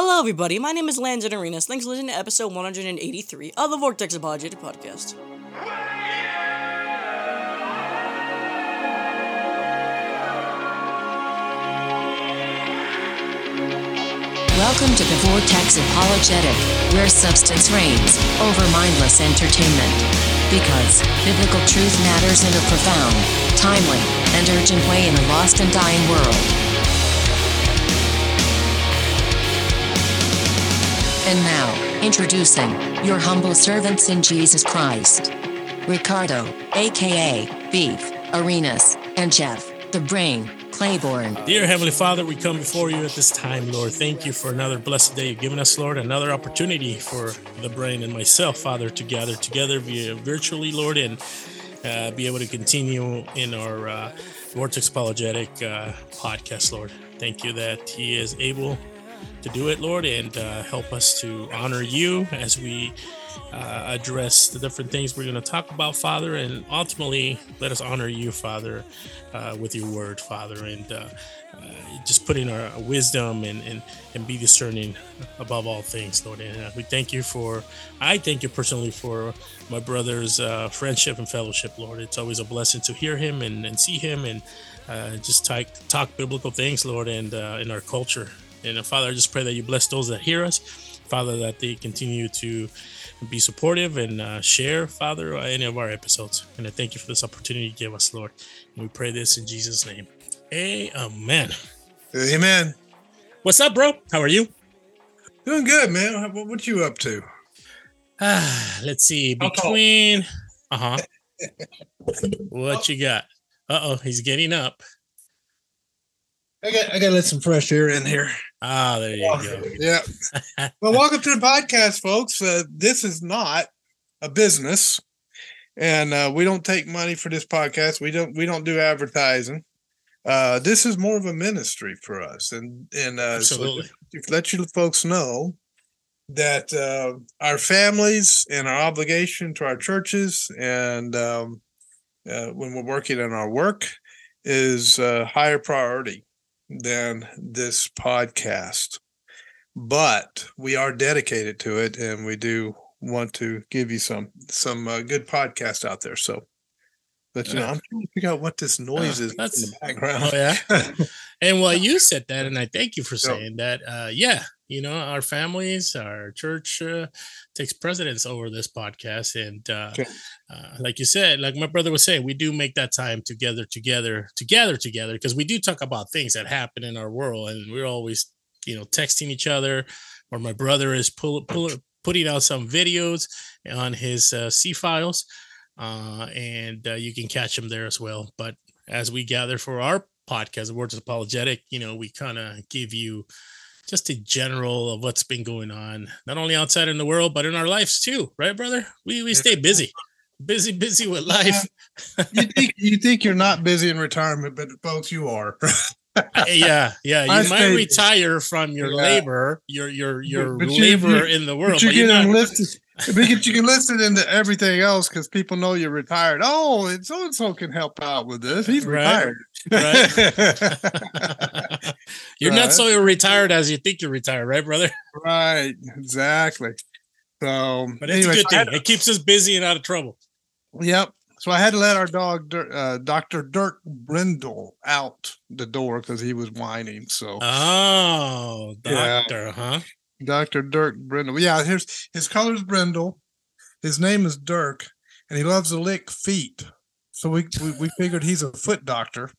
Hello, everybody. My name is Landon Arenas. Thanks for listening to episode 183 of the Vortex Apologetic Podcast. Welcome to the Vortex Apologetic, where substance reigns over mindless entertainment. Because biblical truth matters in a profound, timely, and urgent way in a lost and dying world. And now, introducing your humble servants in Jesus Christ Ricardo, aka Beef, Arenas, and Jeff, the Brain, Claiborne. Dear Heavenly Father, we come before you at this time, Lord. Thank you for another blessed day you've given us, Lord. Another opportunity for the brain and myself, Father, to gather together via virtually, Lord, and uh, be able to continue in our uh, Vortex Apologetic uh, podcast, Lord. Thank you that He is able to do it, Lord, and uh, help us to honor you as we uh, address the different things we're going to talk about, Father, and ultimately let us honor you, Father, uh, with your word, Father, and uh, uh, just put in our wisdom and, and, and be discerning above all things, Lord. And uh, we thank you for, I thank you personally for my brother's uh, friendship and fellowship, Lord. It's always a blessing to hear him and, and see him and just talk, talk biblical things, Lord, and in our culture. And Father, I just pray that you bless those that hear us, Father, that they continue to be supportive and uh, share, Father, uh, any of our episodes. And I thank you for this opportunity you give us, Lord. And we pray this in Jesus' name. Amen. Amen. What's up, bro? How are you? Doing good, man. What, what you up to? Ah, let's see. Between, uh huh. what you got? Uh oh, he's getting up. I got I got to let some fresh air in here. Ah, there you go. Yeah. well, welcome to the podcast, folks. Uh, this is not a business, and uh, we don't take money for this podcast. We don't we don't do advertising. Uh, this is more of a ministry for us, and and uh, absolutely so let you folks know that uh, our families and our obligation to our churches and um, uh, when we're working on our work is uh, higher priority than this podcast. But we are dedicated to it, and we do want to give you some some uh, good podcast out there. So, but you know, I'm trying to figure out what this noise uh, is that's, in the background. Oh, yeah. and well, you said that, and I thank you for saying that. Uh, yeah, you know, our families, our church uh, takes precedence over this podcast, and uh, okay. uh, like you said, like my brother was saying, we do make that time together, together, together, together, because we do talk about things that happen in our world, and we're always, you know, texting each other, or my brother is pull, pull, putting out some videos on his uh, C files, uh, and uh, you can catch them there as well. But as we gather for our podcast, Vortex Apologetic, you know, we kind of give you just a general of what's been going on, not only outside in the world, but in our lives too, right, brother? We we stay busy, busy, busy with life. you think you think you're not busy in retirement, but folks, you are. yeah, yeah. You I might retire from your yeah. labor, your your your but labor you, in the world. But you but get not... enlisted. Because you can listen into everything else because people know you're retired. Oh, and so and so can help out with this. He's right. retired. Right. you're right. not so retired as you think you're retired, right, brother? Right. Exactly. So, but it's anyways, a good thing. it keeps us busy and out of trouble. Yep. So I had to let our dog, uh, Dr. Dirk Brindle, out the door because he was whining. So, oh, doctor, yeah. huh? Dr. Dirk Brindle. Yeah, here's his color's Brindle. His name is Dirk, and he loves to lick feet. So we we, we figured he's a foot doctor.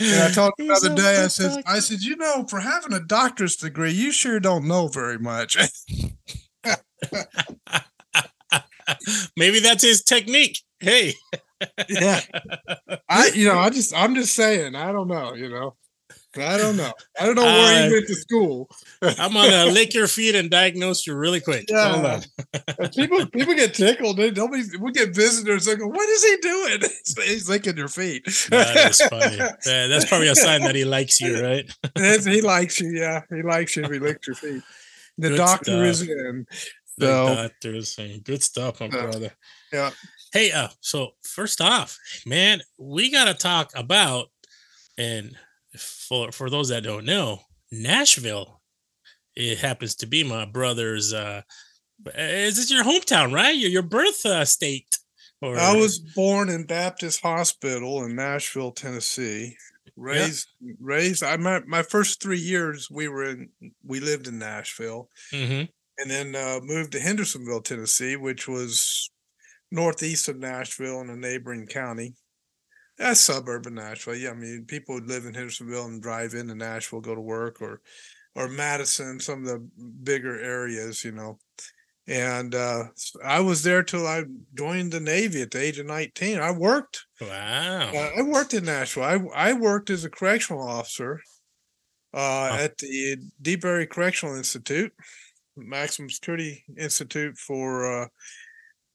And I told him the other day, I said, doctor. I said, you know, for having a doctor's degree, you sure don't know very much. Maybe that's his technique. Hey. yeah. I you know, I just I'm just saying, I don't know, you know. I don't know. I don't know where uh, he went to school. I'm gonna lick your feet and diagnose you really quick. Yeah. people people get tickled. They nobody we get visitors. They go, "What is he doing?" He's licking your feet. That is funny. Yeah, that's probably a sign that he likes you, right? he likes you. Yeah, he likes you if he licks your feet. The Good doctor stuff. is in. So, the doctor is saying, "Good stuff, my uh, brother." Yeah. Hey, uh, so first off, man, we gotta talk about and for for those that don't know, Nashville. It happens to be my brother's. Uh, is this your hometown, right? Your your birth uh, state? Or... I was born in Baptist Hospital in Nashville, Tennessee. Raised, yeah. raised. I my my first three years we were in. We lived in Nashville, mm-hmm. and then uh, moved to Hendersonville, Tennessee, which was northeast of Nashville in a neighboring county. That's suburban Nashville. Yeah, I mean, people would live in Hendersonville and drive into Nashville, go to work, or or Madison, some of the bigger areas, you know. And uh, I was there till I joined the Navy at the age of 19. I worked. Wow. Uh, I worked in Nashville. I, I worked as a correctional officer uh, oh. at the DeBerry Correctional Institute, Maximum Security Institute for uh,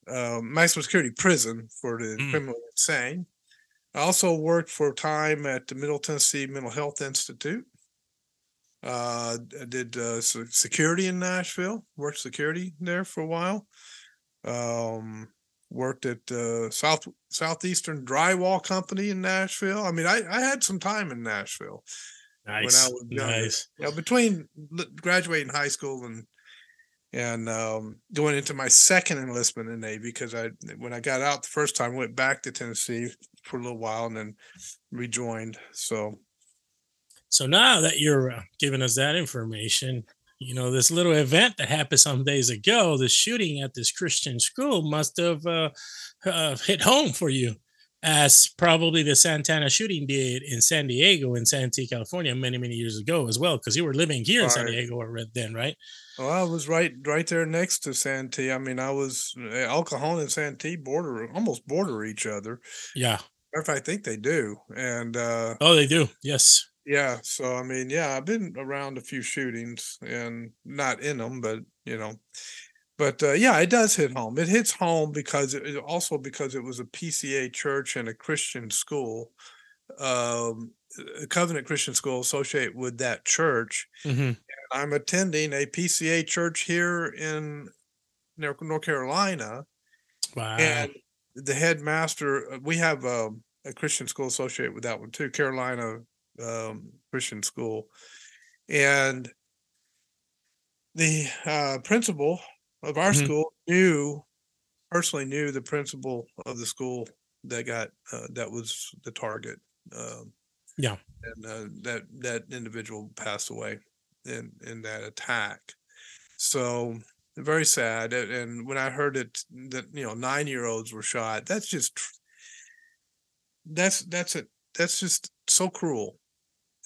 uh, maximum security prison for the mm. criminally insane. I also worked for a time at the Middle Tennessee Mental Health Institute. Uh, I did uh, security in Nashville. Worked security there for a while. Um, worked at uh, South Southeastern Drywall Company in Nashville. I mean, I, I had some time in Nashville nice. when I was younger. Nice. You know, between graduating high school and and um, going into my second enlistment in the Navy because I when I got out the first time went back to Tennessee for a little while and then rejoined. So, so now that you're uh, giving us that information, you know this little event that happened some days ago, the shooting at this Christian school must have uh, uh, hit home for you as probably the Santana shooting did in San Diego in Santee, California, many many years ago as well, because you were living here in San Diego or then, right? Well, I was right right there next to Santee. I mean, I was eh, El Cajon and Santee border almost border each other. Yeah. I think they do, and uh, oh, they do. Yes. Yeah. So I mean, yeah, I've been around a few shootings and not in them, but you know, but uh, yeah, it does hit home. It hits home because it, also because it was a PCA church and a Christian school, um, a Covenant Christian school associated with that church. Mm-hmm. I'm attending a PCA church here in North Carolina. Wow. And the headmaster, uh, we have um, a Christian school associated with that one too, Carolina um, Christian School, and the uh, principal of our mm-hmm. school knew personally knew the principal of the school that got uh, that was the target. Um, yeah, and uh, that that individual passed away in in that attack. So very sad. And when I heard it that you know nine year olds were shot, that's just that's that's it. That's just so cruel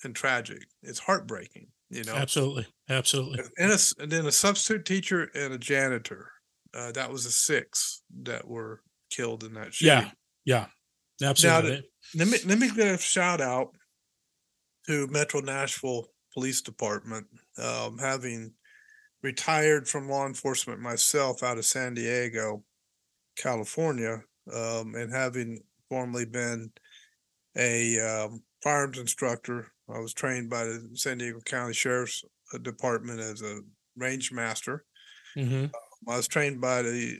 and tragic. It's heartbreaking. You know, absolutely, absolutely. And, a, and then a substitute teacher and a janitor. Uh, that was the six that were killed in that shooting. Yeah, yeah, absolutely. Now, let me let me give a shout out to Metro Nashville Police Department, um, having retired from law enforcement myself out of San Diego, California, um, and having formerly been a um, firearms instructor I was trained by the San Diego County Sheriff's Department as a range master. Mm-hmm. I was trained by the.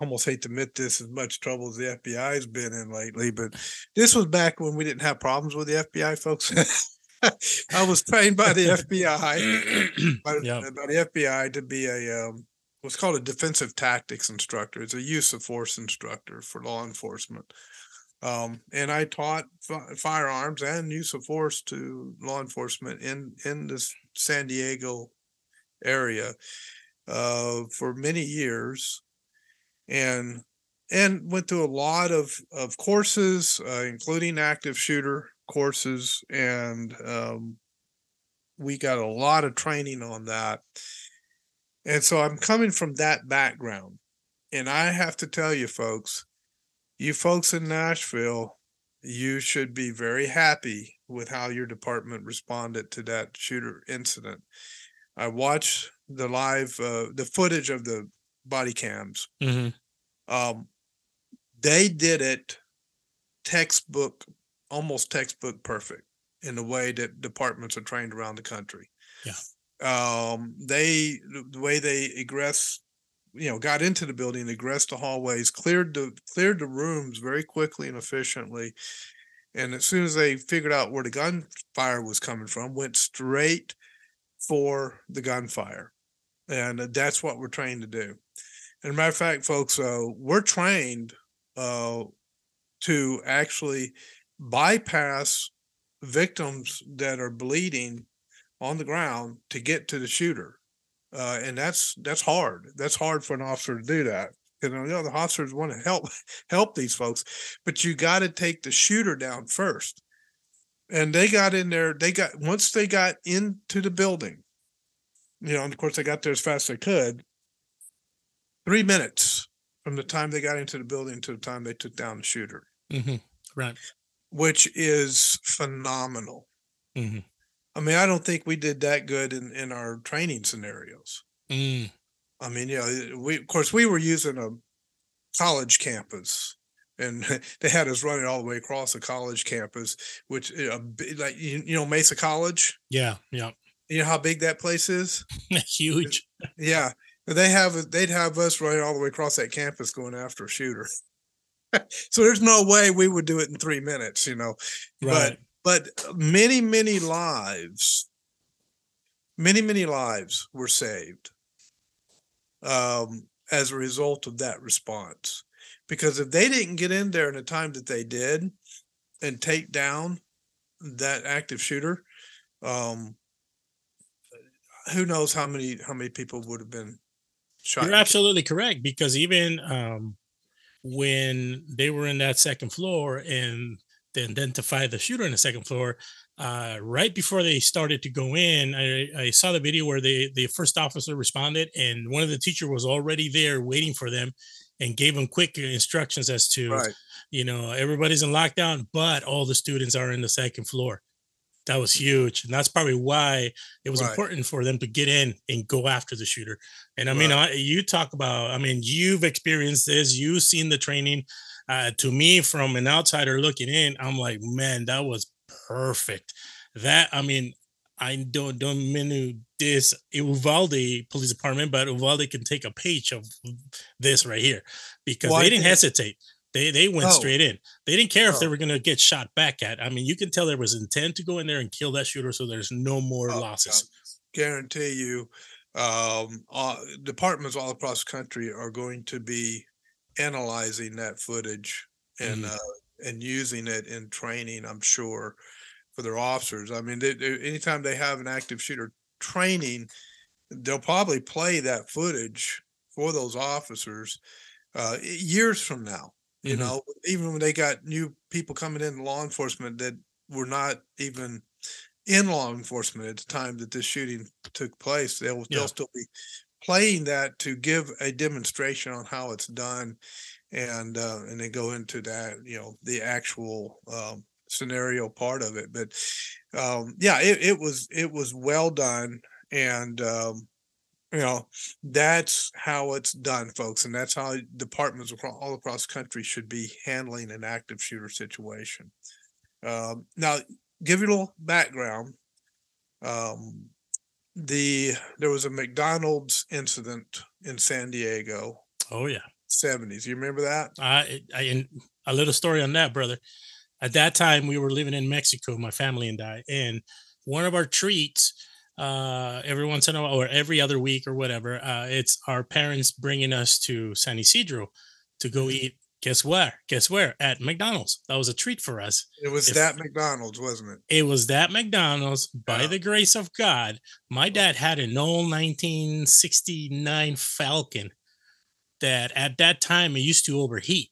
I almost hate to admit this, as much trouble as the FBI has been in lately, but this was back when we didn't have problems with the FBI, folks. I was trained by the FBI, by, yeah. by, the FBI to be a um, what's called a defensive tactics instructor. It's a use of force instructor for law enforcement. Um, and I taught firearms and use of force to law enforcement in in this San Diego area uh, for many years, and and went through a lot of of courses, uh, including active shooter courses, and um, we got a lot of training on that. And so I'm coming from that background, and I have to tell you, folks you folks in Nashville, you should be very happy with how your department responded to that shooter incident. I watched the live, uh, the footage of the body cams. Mm-hmm. Um, they did it textbook, almost textbook perfect in the way that departments are trained around the country. Yeah. Um, they the way they egress you know got into the building egressed the hallways cleared the cleared the rooms very quickly and efficiently and as soon as they figured out where the gunfire was coming from went straight for the gunfire. And that's what we're trained to do. And matter of fact, folks, uh, we're trained uh, to actually bypass victims that are bleeding on the ground to get to the shooter. Uh, and that's that's hard. That's hard for an officer to do that. You know the officers want to help help these folks, but you got to take the shooter down first. And they got in there. They got once they got into the building. You know, and of course they got there as fast as they could. Three minutes from the time they got into the building to the time they took down the shooter. Mm-hmm. Right. Which is phenomenal. Mm-hmm. I mean, I don't think we did that good in, in our training scenarios. Mm. I mean, you know, we of course we were using a college campus, and they had us running all the way across the college campus, which uh, like you, you know Mesa College. Yeah, yeah. You know how big that place is? Huge. Yeah, they have they'd have us running all the way across that campus going after a shooter. so there's no way we would do it in three minutes, you know. Right. But but many many lives many many lives were saved um, as a result of that response because if they didn't get in there in the time that they did and take down that active shooter um, who knows how many how many people would have been shot You're absolutely correct because even um, when they were in that second floor and they identified the shooter in the second floor, uh, right before they started to go in, I, I saw the video where they, the first officer responded and one of the teacher was already there waiting for them and gave them quick instructions as to, right you know, everybody's in lockdown, but all the students are in the second floor. That was huge. And that's probably why it was Right. important for them to get in and go after the shooter. And I mean, Right. I, you talk about, I mean, you've experienced this, you've seen the training. Uh, to me, from an outsider looking in, I'm like, man, that was perfect. That, I mean, I don't don't mean this Uvalde Police Department, but Uvalde can take a page of this right here because Well, they didn't hesitate. They they went No. straight in. They didn't care if they were gonna get shot back at. I mean, you can tell there was intent to go in there and kill that shooter, so there's no more Oh, losses. guarantee you um uh, departments all across the country are going to be analyzing that footage and Mhm. uh and using it in training i'm sure for their officers i mean they, they- anytime they have an active shooter training they'll probably play that footage for those officers uh years from now you Mhm. know even when they got new people coming in law enforcement that were not even in law enforcement at the time that this shooting took place they'll Yeah. they'll still be playing that to give a demonstration on how it's done and uh and they go into that you know the actual um scenario part of it but um yeah it, it was it was well done and um you know that's how it's done folks and that's how departments across, all across the country should be handling an active shooter situation um now give you a little background um the there was a mcdonald's incident in san diego Oh yeah. 70s you remember that I, I and a little story on that, brother. At that time, we were living in Mexico, my family and I, and one of our treats, uh, every once in a while or every other week or whatever, uh, it's our parents bringing us to San Ysidro to go eat. Guess where? Guess where? At McDonald's. That was a treat for us. it was If- that mcdonald's wasn't it It was that McDonald's, by Yeah. the grace of God. My dad had an old 1969 Falcon that at that time it used to overheat.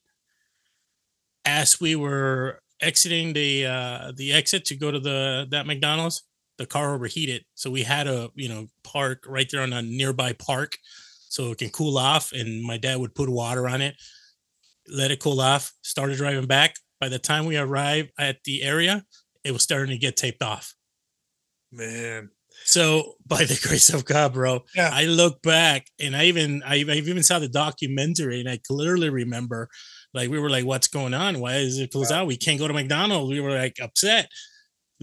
As we were exiting the uh, the exit to go to the that McDonald's, the car overheated, so we had a, you know park right there on a nearby park so it can cool off. And my dad would put water on it, let it cool off, started driving back. By the time we arrived at the area, it was starting to get taped off. man So by the grace of God, bro, Yeah. I look back and I even I, I even saw the documentary and I clearly remember like we were like, what's going on? Why is it closed out? We can't go to McDonald's. We were like upset.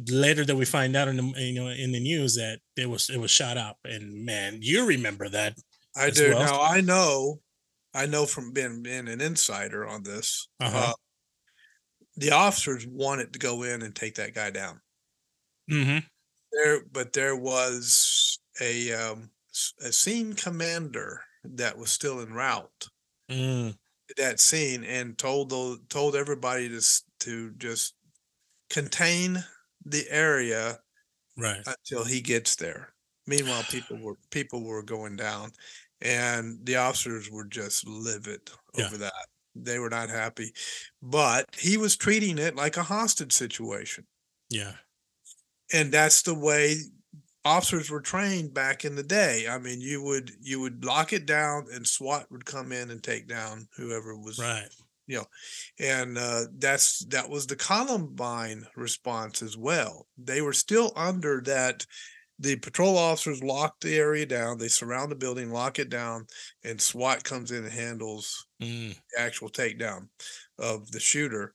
Later that we find out in the you know in the news that it was it was shot up. And man, you remember that. i do well. now i know i know from being being an insider on this Uh-huh. uh, the officers wanted to go in and take that guy down Mm-hmm. there but there was a um, a scene commander that was still en route Mm, that scene and told those told everybody to to just contain the area right. until he gets there. Meanwhile, people were people were going down, and the officers were just livid Yeah. over that. They were not happy, but he was treating it like a hostage situation, Yeah. and that's the way officers were trained back in the day. I mean, you would you would lock it down, and SWAT would come in and take down whoever was Right. And uh, that's that was the Columbine response as well. They were still under that. The patrol officers lock the area down. They surround the building, lock it down, and SWAT comes in and handles Mm, the actual takedown of the shooter.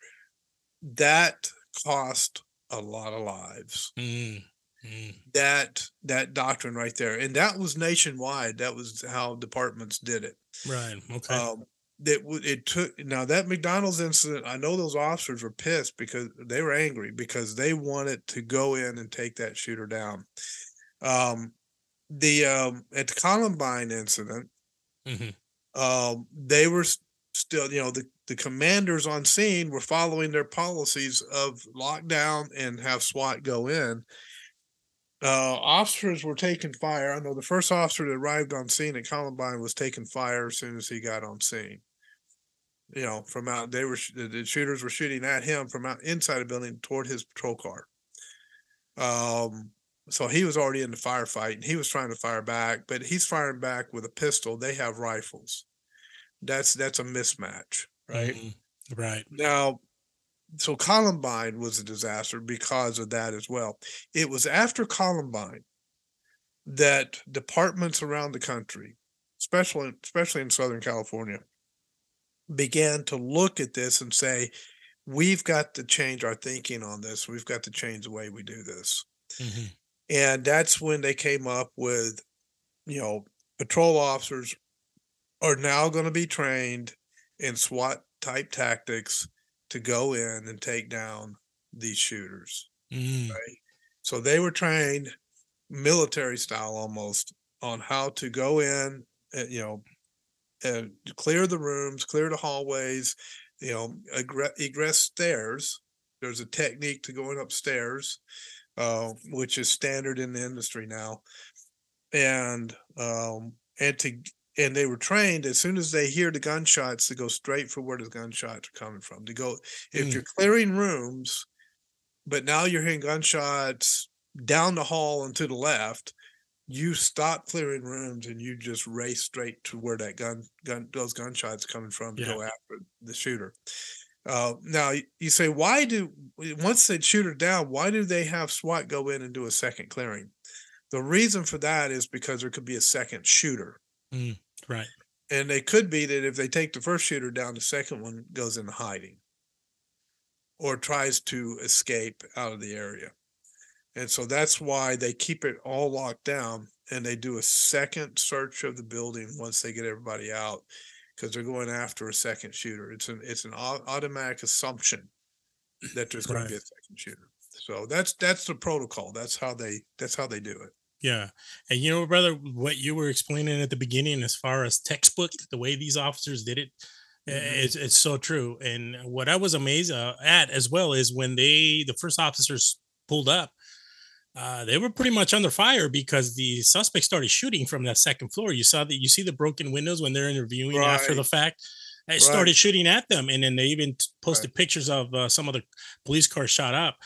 That cost a lot of lives. mm, mm. That that doctrine right there, and that was nationwide. That was how departments did it. Right. Okay. Um, that it took now that McDonald's incident. I know those officers were pissed because they were angry because they wanted to go in and take that shooter down. Um, the um, at the Columbine incident, Mhm. um, they were still, you know, the the commanders on scene were following their policies of lockdown and have SWAT go in. Uh, officers were taking fire. I know the first officer that arrived on scene at Columbine was taking fire as soon as he got on scene. You know, from out they were the, the shooters were shooting at him from out inside the building toward his patrol car. Um, so he was already in the firefight and he was trying to fire back, but he's firing back with a pistol. They have rifles. That's that's a mismatch, right? Mhm. Right. Now, so Columbine was a disaster because of that as well. It was after Columbine that departments around the country, especially especially in Southern California, began to look at this and say, we've got to change our thinking on this. We've got to change the way we do this. Mhm. And that's when they came up with, you know, patrol officers are now going to be trained in SWAT type tactics to go in and take down these shooters. Mm, So they were trained military style almost on how to go in, you know, and clear the rooms, clear the hallways, you know, egre- egress stairs. There's a technique to going upstairs, uh, which is standard in the industry now, and um, and to and they were trained as soon as they hear the gunshots to go straight for where the gunshots are coming from. To go if Mm. you're clearing rooms, but now you're hearing gunshots down the hall and to the left, you stop clearing rooms and you just race straight to where that gun gun those gunshots coming from to Yeah. go after the shooter. Uh, now you say, why do once they shoot her down, why do they have SWAT go in and do a second clearing? The reason for that is because there could be a second shooter. right. And they could be that if they take the first shooter down, the second one goes into hiding or tries to escape out of the area. And so that's why they keep it all locked down and they do a second search of the building once they get everybody out because they're going after a second shooter. It's an it's an automatic assumption that there's going to be a second shooter. So that's that's the protocol. That's how they that's how they do it. Yeah. And you know, brother, what you were explaining at the beginning as far as textbook, the way these officers did it, Mhm. it's, it's so true. And what I was amazed uh, at as well is when they, the first officers pulled up, uh, they were pretty much under fire because the suspect started shooting from that second floor. You saw that you see the broken windows when they're interviewing after the fact. They Right. started shooting at them, and then they even posted pictures of uh, some of the police cars shot up.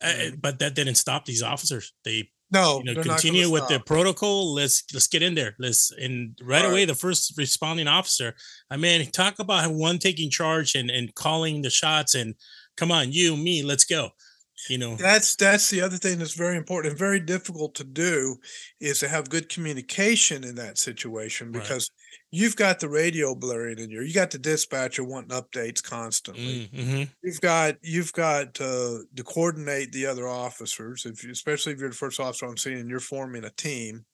Uh, Mhm. but that didn't stop these officers. They No, you know, they're not gonna continue with the stop. protocol. Let's let's get in there. Let's and right, Right. away the first responding officer. I mean, talk about one taking charge and and calling the shots and come on, you, me, let's go. You know, That's that's the other thing that's very important and very difficult to do is to have good communication in that situation Right. because you've got the radio blaring in your you got the dispatcher wanting updates constantly. Mm, mhm. You've got you've got uh, to coordinate the other officers, if you, especially if you're the first officer on scene and you're forming a team,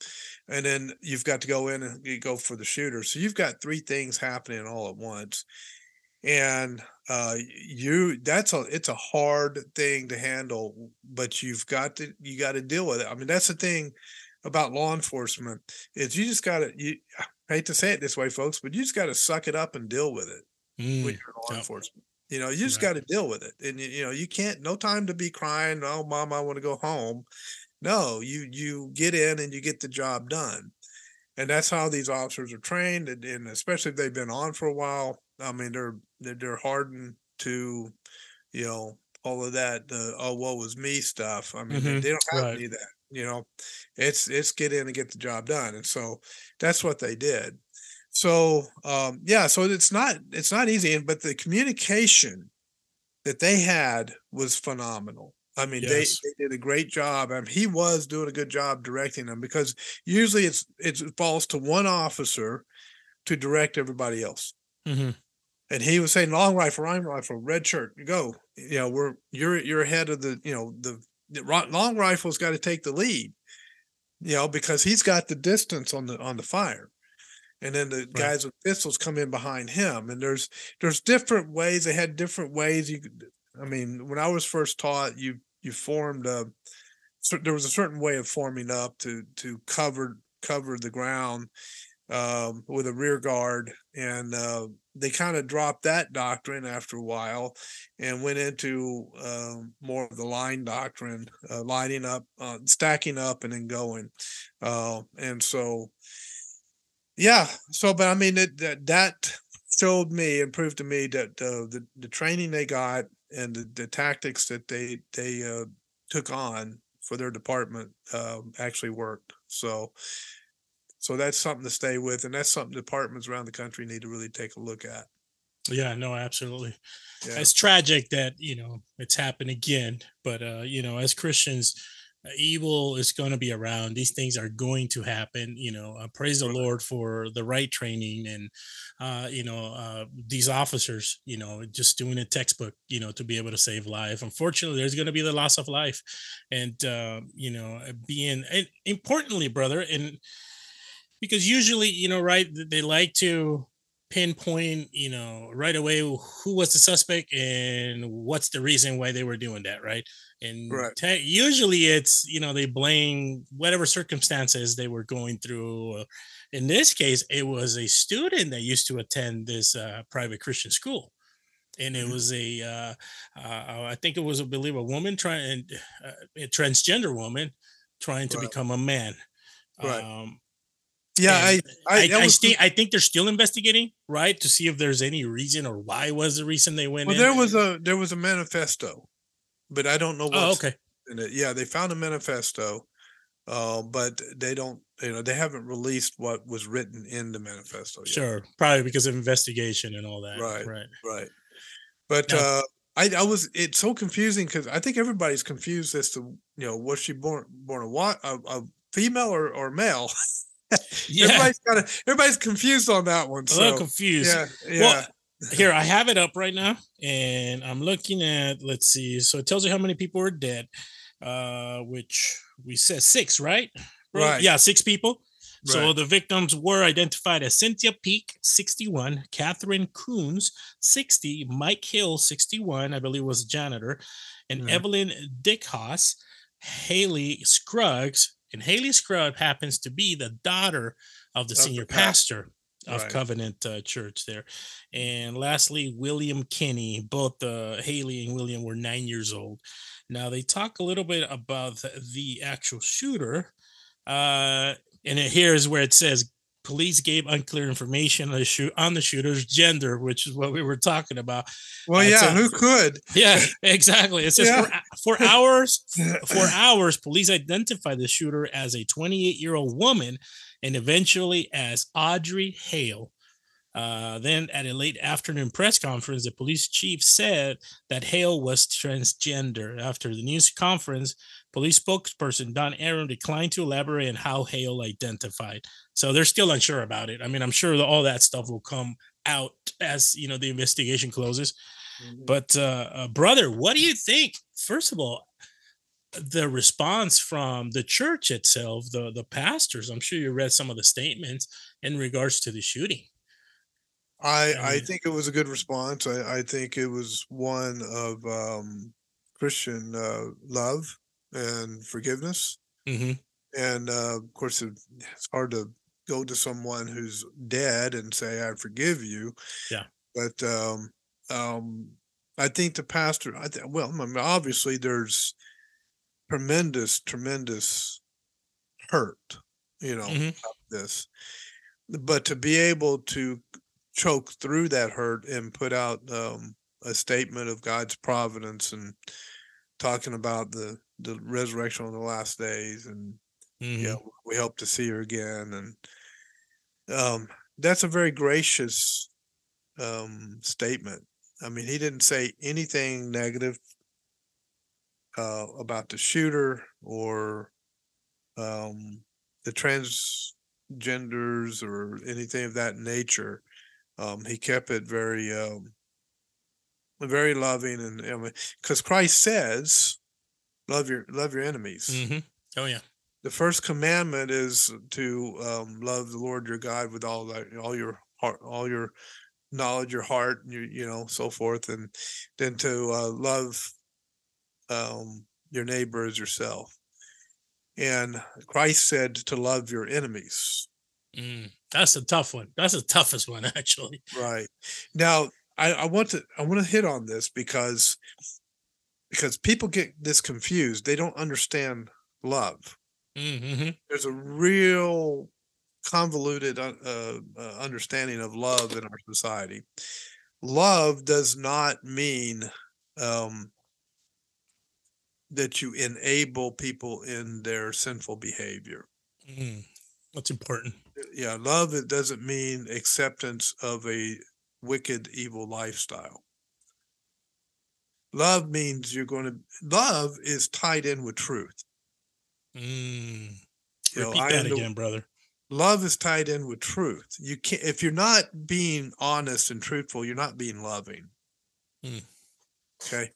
and then you've got to go in and you go for the shooter. So you've got three things happening all at once, and uh, you that's a it's a hard thing to handle, but you've got to you got to deal with it. I mean, that's the thing about law enforcement is you just got to you I hate to say it this way folks but you just got to suck it up and deal with it Mm, when you're law enforcement you know you just Right. got to deal with it and you, you know you can't no time to be crying oh mom i want to go home no you you get in and you get the job done and that's how these officers are trained and, and especially if they've been on for a while i mean they're they're, they're hardened to you know all of that uh, oh what was me stuff i mean they, Mhm, they don't have right. any of that you know it's it's get in and get the job done and so that's what they did so um yeah so it's not it's not easy and but the communication that they had was phenomenal i mean Yes. they, they did a great job and he was doing a good job directing them because usually it's it's it falls to one officer to direct everybody else Mhm. And he was saying long rifle long rifle red shirt go. You know we're you're you're ahead of the you know the, the long rifle's got to take the lead you know because he's got the distance on the on the fire. And then the guys with pistols come in behind him and there's there's different ways they had different ways you could i mean when i was first taught you you formed a there was a certain way of forming up to to cover cover the ground um, with a rear guard and uh, they kind of dropped that doctrine after a while and went into um, more of the line doctrine uh, lining up uh, stacking up and then going uh, and so yeah so but i mean it, that that showed me and proved to me that uh, the the training they got and the, the tactics that they they uh, took on for their department uh, actually worked so so that's something to stay with and that's something departments around the country need to really take a look at Yeah, no, absolutely. yeah It's tragic that you know it's happened again, but uh, you know, as Christians, uh, evil is going to be around. These things are going to happen. You know, uh, praise the Lord for the right training and uh, you know uh, these officers. You know, just doing a textbook. You know, to be able to save life. Unfortunately, there's going to be the loss of life, and uh, you know, being and importantly, brother, and because usually, you know, right, they like to pinpoint, you know, right away who was the suspect and what's the reason why they were doing that, right? And Right. te- usually it's, you know, they blame whatever circumstances they were going through. In this case, it was a student that used to attend this uh, private Christian school. And it Mhm. was a, uh, uh, I think it was, I believe, a woman trying, uh, a transgender woman trying to Right. become a man. Right. Um, yeah i i, I, was- think I think they're still investigating, right, to see if there's any reason or why was the reason they went well in. there was a there was a manifesto but i don't know oh, okay, in it yeah they found a manifesto uh, but they don't you know they haven't released what was written in the manifesto yet. sure, probably because of investigation and all that, Right. Right. right but Now- uh I, I was it's so confusing because I think everybody's confused as to you know was she born born a what a, a female or, or male Yeah, everybody's of everybody's confused on that one a little so confused. yeah yeah Well, here I have it up right now, and I'm looking at. Let's see. So it tells you how many people are dead, uh, which we said six, right? Right. Yeah, six people. So the victims were identified as Cynthia Peak, 61, Katherine Koonce, 60, Mike Hill, 61, I believe was a janitor, and. Evelyn Dieckhaus, Haley Scruggs, and Haley Scruggs happens to be the daughter of the Of senior pastor. pastor of Right. Covenant uh, Church there. And lastly, William Kinney. Both uh, Haley and William were nine years old. Now they talk a little bit about the, the actual shooter. Uh, and here's where it says police gave unclear information on the, shoot, on the shooter's gender, which is what we were talking about. well uh, yeah so- who could Yeah, exactly. It says Yeah. for, for hours, for hours, police identified the shooter as a 28 year old woman and eventually as Audrey Hale. Uh, then, at a late afternoon press conference, the police chief said that Hale was transgender. After the news conference, police spokesperson Don Aaron declined to elaborate on how Hale identified. So they're still unsure about it. I mean, I'm sure that all that stuff will come out as you know the investigation closes. But uh, uh, brother, what do you think? First of all, the response from the church itself, the the pastors. I'm sure you read some of the statements in regards to the shooting. I I I think it was a good response. I, I think it was one of um, Christian uh, love and forgiveness. hmm and uh, of course it's hard to go to someone who's dead and say i forgive you Yeah. but um um i think the pastor i th- well I mean, obviously there's tremendous tremendous hurt you know Mhm. of this but to be able to choke through that hurt and put out um a statement of god's providence and talking about the the resurrection on the last days and Mhm. yeah we hope to see her again and um that's a very gracious um statement i mean he didn't say anything negative uh about the shooter or um the transgenders or anything of that nature um he kept it very um very loving and because christ says love your love your enemies Mhm. Oh yeah. the first commandment is to um, love the Lord your God with all that, all your heart, all your knowledge, your heart, and you you know, so forth, and then to uh, love um, your neighbor as yourself. And Christ said to love your enemies. Mm. That's a tough one. That's the toughest one, actually. Right now, I, I want to I want to hit on this because because people get this confused. They don't understand love. Mm-hmm. there's a real convoluted uh, uh, uh, understanding of love in our society. Love does not mean um, that you enable people in their sinful behavior. Mm. That's important. Yeah, love it doesn't mean acceptance of a wicked, evil lifestyle. Love means you're going to. Love is tied in with truth. Mm. You know, Repeat I that again, brother. love is tied in with truth you can't if you're not being honest and truthful you're not being loving Hmm. okay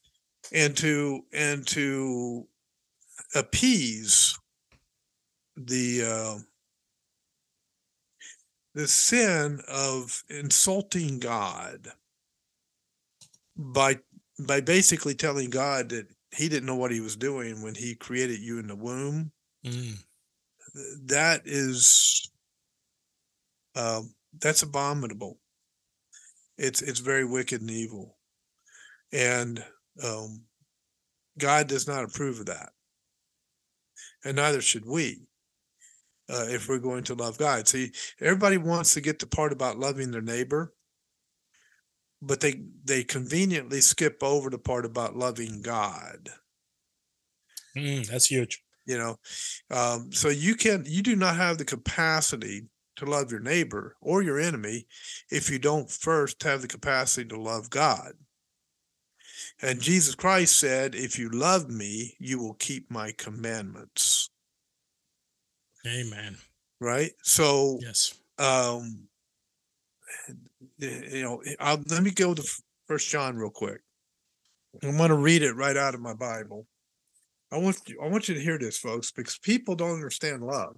and to and to appease the uh, the sin of insulting god by by basically telling god that he didn't know what he was doing when he created you in the womb Mm. that is um, that's abominable. It's it's very wicked and evil. And um, god does not approve of that. And neither should we uh, if we're going to love god. See everybody wants to get the part about loving their neighbor but they they conveniently skip over the part about loving god Mm. That's huge. you know um, so you can you do not have the capacity to love your neighbor or your enemy if you don't first have the capacity to love god and jesus christ said if you love me you will keep my commandments Amen. right so Yes. um you know I'll, let me go to first john real quick i'm going to read it right out of my bible i want you i want you to hear this folks because people don't understand love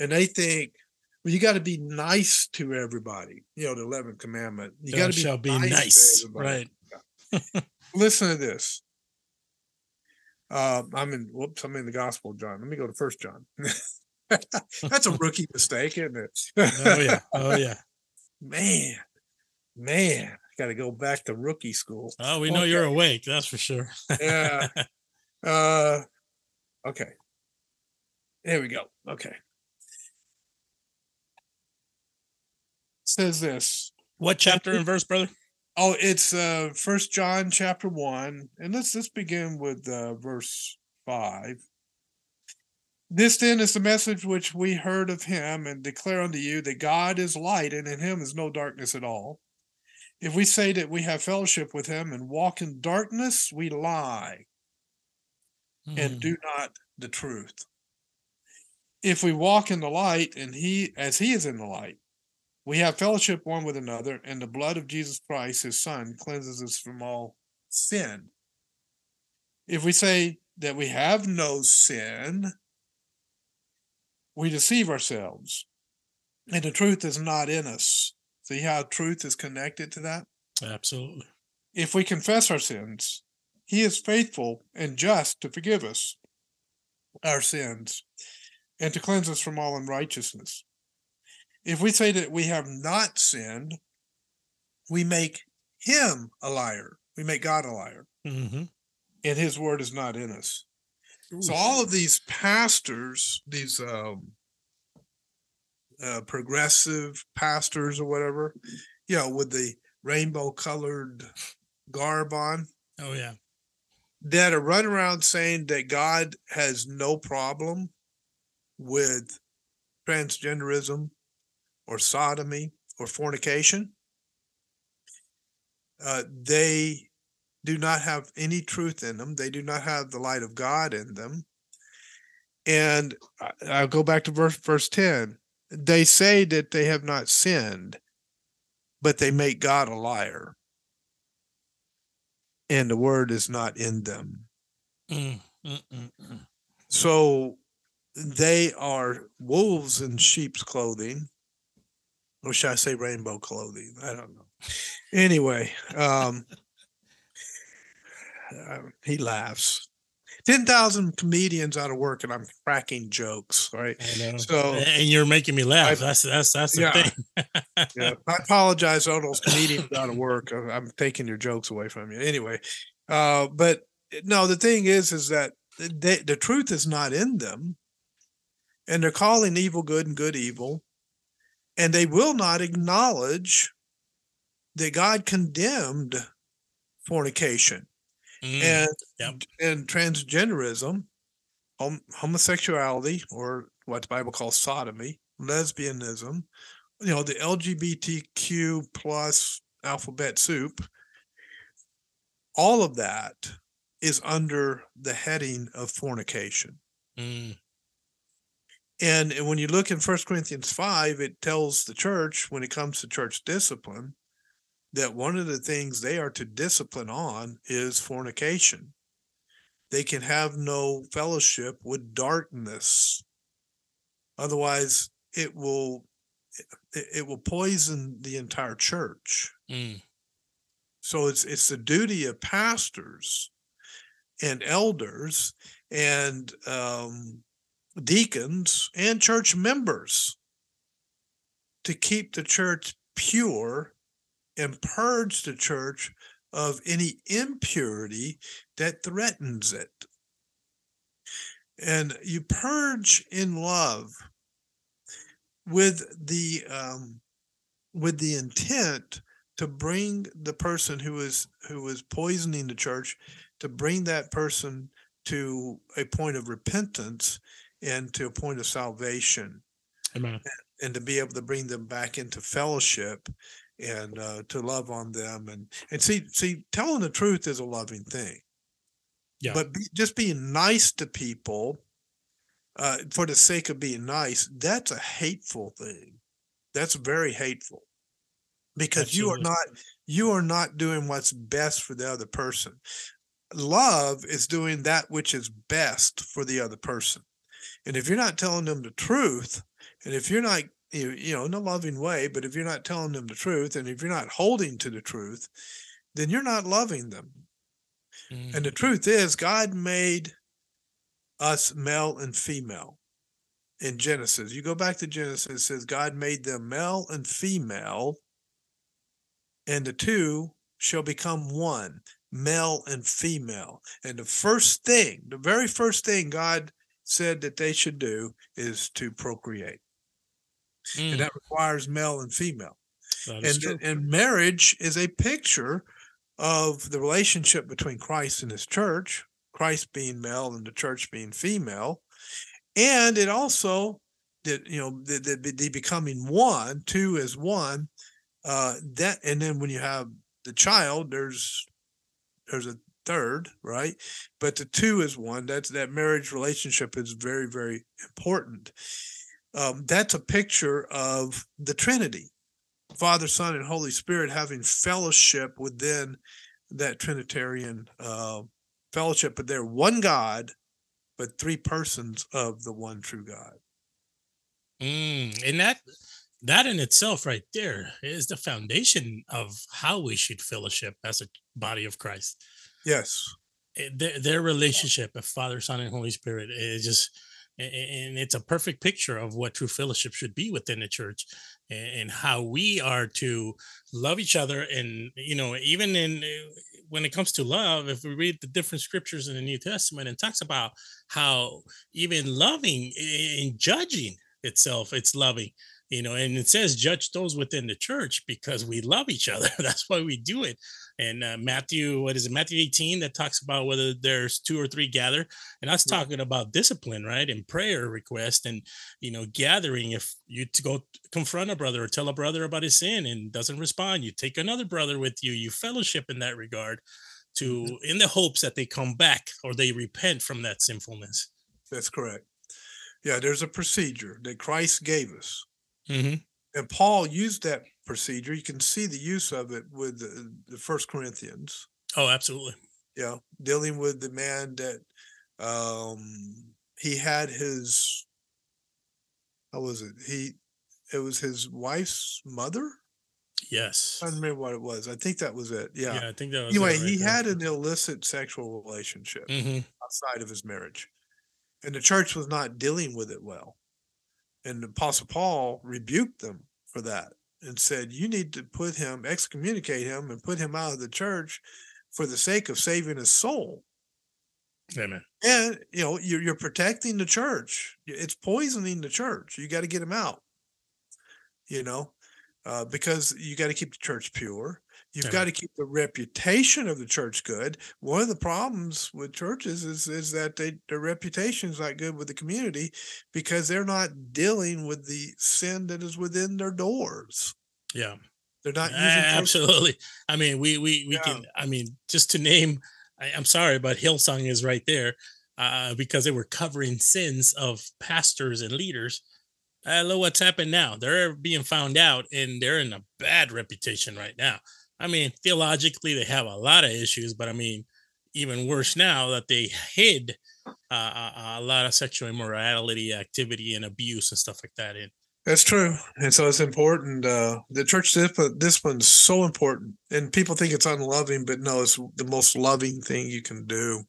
and they think well you got to be nice to everybody you know the 11th commandment you got to be shall nice, to nice. Right. listen to this uh, i'm in whoops i'm in the gospel of john let me go to first john that's a rookie mistake isn't it Oh yeah. Oh yeah. Man, man, got to go back to rookie school. Oh, we know you're awake. That's for sure. Yeah. uh, okay. There we go. Okay. says this. What chapter and verse, brother? Oh, it's uh First John chapter one, and let's let's begin with uh, verse five. This then is the message which we heard of him and declare unto you that God is light and in him is no darkness at all. If we say that we have fellowship with him and walk in darkness, we lie and Mm. do not the truth. If we walk in the light and he as he is in the light, we have fellowship one with another, and the blood of Jesus Christ, his son, cleanses us from all sin. If we say that we have no sin, we deceive ourselves, and the truth is not in us. See how truth is connected to that? Absolutely. If we confess our sins, he is faithful and just to forgive us our sins and to cleanse us from all unrighteousness. If we say that we have not sinned, we make him a liar. We make God a liar, Mm-hmm. and his word is not in us. So all of these pastors, these um, uh, progressive pastors or whatever, you know, with the rainbow colored garb on, Oh yeah. that are running around saying that God has no problem with transgenderism or sodomy or fornication. Uh, they do not have any truth in them. They do not have the light of God in them. And I- I'll go back to verse verse 10. They say that they have not sinned, but they make God a liar. And the word is not in them. Mm, mm, mm, mm. So they are wolves in sheep's clothing. Or should I say rainbow clothing? I don't know. Anyway, um, uh, he laughs. 10,000 comedians out of work and I'm cracking jokes, right? So- and you're making me laugh. I- that's that's that's the Yeah. thing. Yeah, I apologize to all those comedians out of work. I'm taking your jokes away from you. Anyway, uh, but no, the thing is, is that they, the truth is not in them, and they're calling evil good and good evil, and they will not acknowledge that God condemned fornication Mm, and yep. and transgenderism, hom- homosexuality, or what the Bible calls sodomy, lesbianism, you know, the LGBTQ plus alphabet soup. All of that is under the heading of fornication. Mm, And when you look in First Corinthians 5, it tells the church when it comes to church discipline that one of the things they are to discipline on is fornication. They can have no fellowship with darkness. Otherwise, it will it, will poison the entire church. mm, So it's it's the duty of pastors and elders and um, deacons and church members to keep the church pure and purge the church of any impurity that threatens it. And you purge in love with the um, with the intent to bring the person who is who is poisoning the church to bring that person to a point of repentance and to a point of salvation amen. and to be able to bring them back into fellowship and uh, to love on them and and see see telling the truth is a loving thing. Yeah. but be, just being nice to people uh, for the sake of being nice that's a hateful thing. That's very hateful. Because you are not you are not doing what's best for the other person. Love is doing that which is best for the other person. And if you're not telling them the truth and if you're not you, you know in a loving way but if you're not telling them the truth and if you're not holding to the truth then you're not loving them. Mm, and the truth is god made us male and female in genesis. You go back to genesis it says god made them male and female and the two shall become one male and female. And the first thing the very first thing god said that they should do is to procreate mm, and that requires male and female and and marriage is a picture of the relationship between Christ and his church, Christ being male and the church being female, and it also that you know the, the, the becoming one, two is one. Uh, that and then when you have the child, there's there's a third, right? But the two is one. That's that marriage relationship is very very important. Um, that's a picture of the Trinity. Father, Son, and Holy Spirit having fellowship within that Trinitarian uh, fellowship, but they're one God, but three persons of the one true God. Mm, and that that in itself right there is the foundation of how we should fellowship as a body of Christ. Yes. eh, their, their relationship of Father, Son, and Holy Spirit is just, and it's a perfect picture of what true fellowship should be within the church and how we are to love each other and you know even in eh, when it comes to love if we read the different scriptures in the new testament it talks about how even loving and judging itself it's loving you know and it says judge those within the church because we love each other. That's why we do it. And uh, matthew what is it matthew 18 that talks about whether there's two or three gather? And that's yeah. talking about discipline right and prayer request and you know gathering. If you to go confront a brother or tell a brother about his sin and doesn't respond you take another brother with you you fellowship in that regard to mm-hmm. in the hopes that they come back or they repent from that sinfulness. That's correct. Yeah there's a procedure that christ gave us Mm-hmm. And Paul used that procedure. You can see the use of it with the, the First Corinthians. Oh, absolutely. Yeah, dealing with the man that um, he had his. How was it? He, it was his wife's mother. Yes. I don't remember what it was. I think that was it. Yeah. Yeah, I think that was anyway. right he there. had an illicit sexual relationship Mhm. outside of his marriage, and the church was not dealing with it well. And the Apostle Paul rebuked them for that and said, You need to put him, excommunicate him, and put him out of the church for the sake of saving his soul. Amen. And, you know, you're, you're protecting the church. It's poisoning the church. You got to get him out, you know, uh, because you got to keep the church pure. You've Amen. got to keep the reputation of the church good. One of the problems with churches is is that they their reputation is not good with the community because they're not dealing with the sin that is within their doors. Yeah. They're not church- absolutely. I mean, we we we Yeah. can. I mean, just to name, I, I'm sorry, but Hillsong is right there uh, because they were covering sins of pastors and leaders. Uh, look what's happened now. They're being found out, and they're in a bad reputation right now. I mean, theologically, they have a lot of issues, but I mean, even worse now that they hid uh, a, a lot of sexual immorality, activity, and abuse and stuff like that in. That's true. And so it's important. Uh, the church discipline, discipline's so important. And people think it's unloving, but no, it's the most loving thing you can do.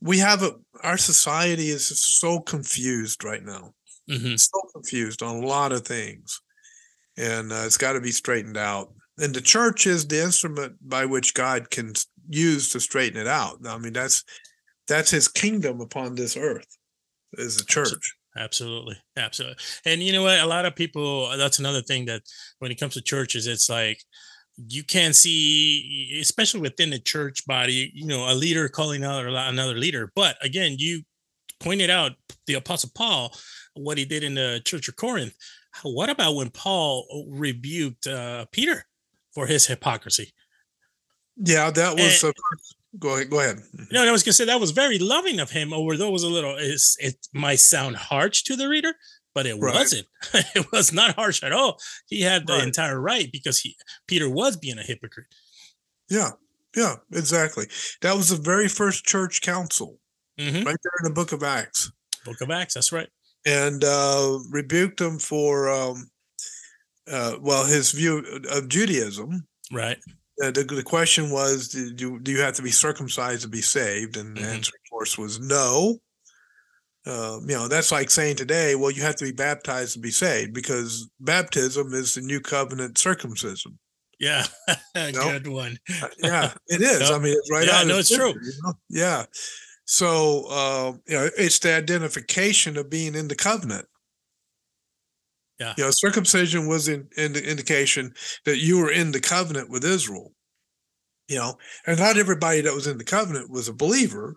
We have a, our society is so confused right now, Mhm. so confused on a lot of things. And uh, it's got to be straightened out. And the church is the instrument by which God can use to straighten it out. I mean, that's that's his kingdom upon this earth is the church. Absolutely. Absolutely. And you know what? A lot of people, that's another thing that when it comes to churches, it's like you can't see, especially within the church body, you know, a leader calling out another leader. But again, you pointed out the Apostle Paul, what he did in the church of Corinth. What about when Paul rebuked uh, Peter for his hypocrisy? Yeah, that was Eh. uh, go ahead. Go ahead. No, I was gonna say that was very loving of him. Although it was a little, it's, it might sound harsh to the reader, but it Right. wasn't. it was not harsh at all. He had the Right. entire right because he Peter was being a hypocrite. Yeah, yeah, exactly. That was the very first church council, Mhm. right there in the Book of Acts, Book of Acts. That's right. and uh, rebuked him for, um, uh, well, his view of Judaism. Right. Uh, the, the question was, do you, do you have to be circumcised to be saved? And the Mhm. answer, of course, was no. Um, you know, that's like saying today, well, you have to be baptized to be saved because baptism is the new covenant circumcision. Yeah. Good one. Uh, yeah, it is. I mean, it's right Yeah, no, it's true. You know? Yeah. So, um, you know, it's the identification of being in the covenant. Yeah. You know, circumcision was in, in the indication that you were in the covenant with Israel. You know, and not everybody that was in the covenant was a believer,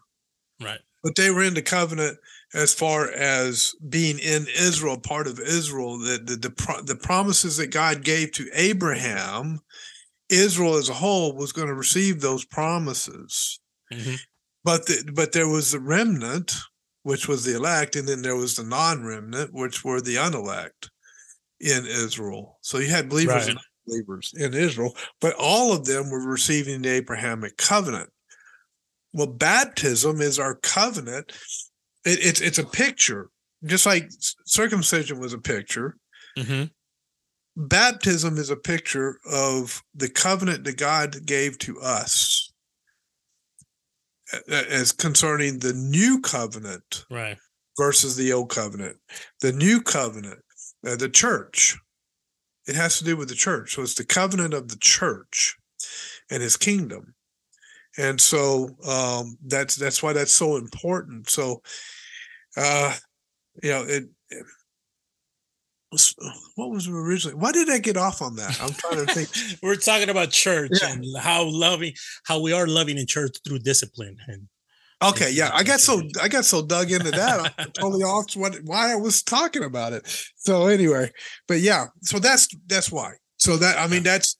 Right. but they were in the covenant as far as being in Israel, part of Israel. The the the, pro- the promises that God gave to Abraham, Israel as a whole was going to receive those promises. Mhm. But the, but there was the remnant, which was the elect, and then there was the non-remnant, which were the unelect in Israel. So you had believers Right. and unbelievers in Israel, but all of them were receiving the Abrahamic covenant. Well, baptism is our covenant. It, it's it's a picture, just like circumcision was a picture. hmm Baptism is a picture of the covenant that God gave to us. as concerning the new covenant Right. versus the old covenant. The new covenant, uh, the church, it has to do with the church. So it's the covenant of the church and his kingdom. And so um, that's that's why that's so important. So uh you know it, it was, what was originally why did I get off on that? I'm trying to think. We're talking about church Yeah. and how loving, how we are loving in church through discipline. And Okay, yeah, I got so I got so dug into that, I'm totally off what why I was talking about it. So anyway, but yeah, so that's that's why. So that I mean that's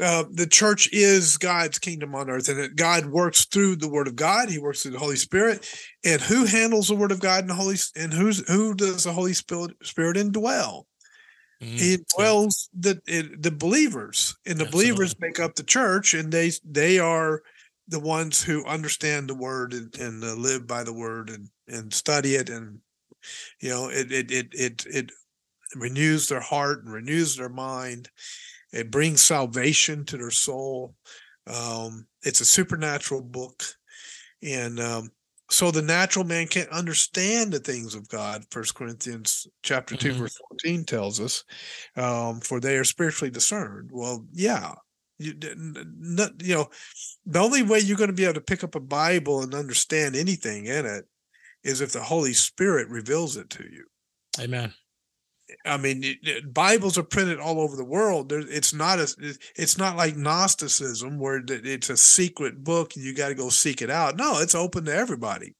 uh, the church is God's kingdom on earth, and it, God works through the Word of God. He works through the Holy Spirit, and who handles the Word of God and the Holy and who's who does the Holy Spirit Spirit indwell? Mm, He indwells the it, the believers, and the believers make up the church, and they they are the ones who understand the word and, and uh, live by the word and and study it, and you know it it it it it renews their heart and renews their mind. It brings salvation to their soul. Um, it's a supernatural book, and um, so the natural man can't understand the things of God. First Corinthians chapter 2 Mhm. verse fourteen tells us, um, "For they are spiritually discerned." Well, yeah, you d- n- n- you know, the only way you're going to be able to pick up a Bible and understand anything in it is if the Holy Spirit reveals it to you. Amen. I mean, it- it- Bibles are printed all over the world. There, it's not a, it's not like Gnosticism where it's a secret book and you got to go seek it out. No, it's open to everybody.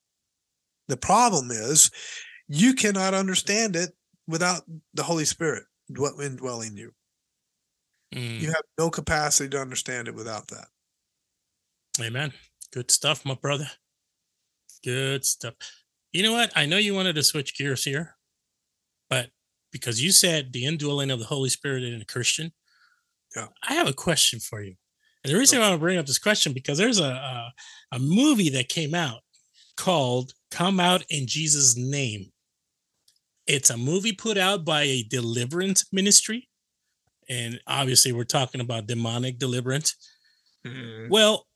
The problem is, you cannot understand it without the Holy Spirit dwell- indwelling you. Mm, You have no capacity to understand it without that. Amen. Good stuff, my brother. Good stuff. You know what? I know you wanted to switch gears here, but because you said the indwelling of the Holy Spirit in a Christian, Yeah. I have a question for you. And the reason I want to bring up this question because there's a, a a movie that came out called "Come Out in Jesus' Name." It's a movie put out by a deliverance ministry, and obviously we're talking about demonic deliverance. Well,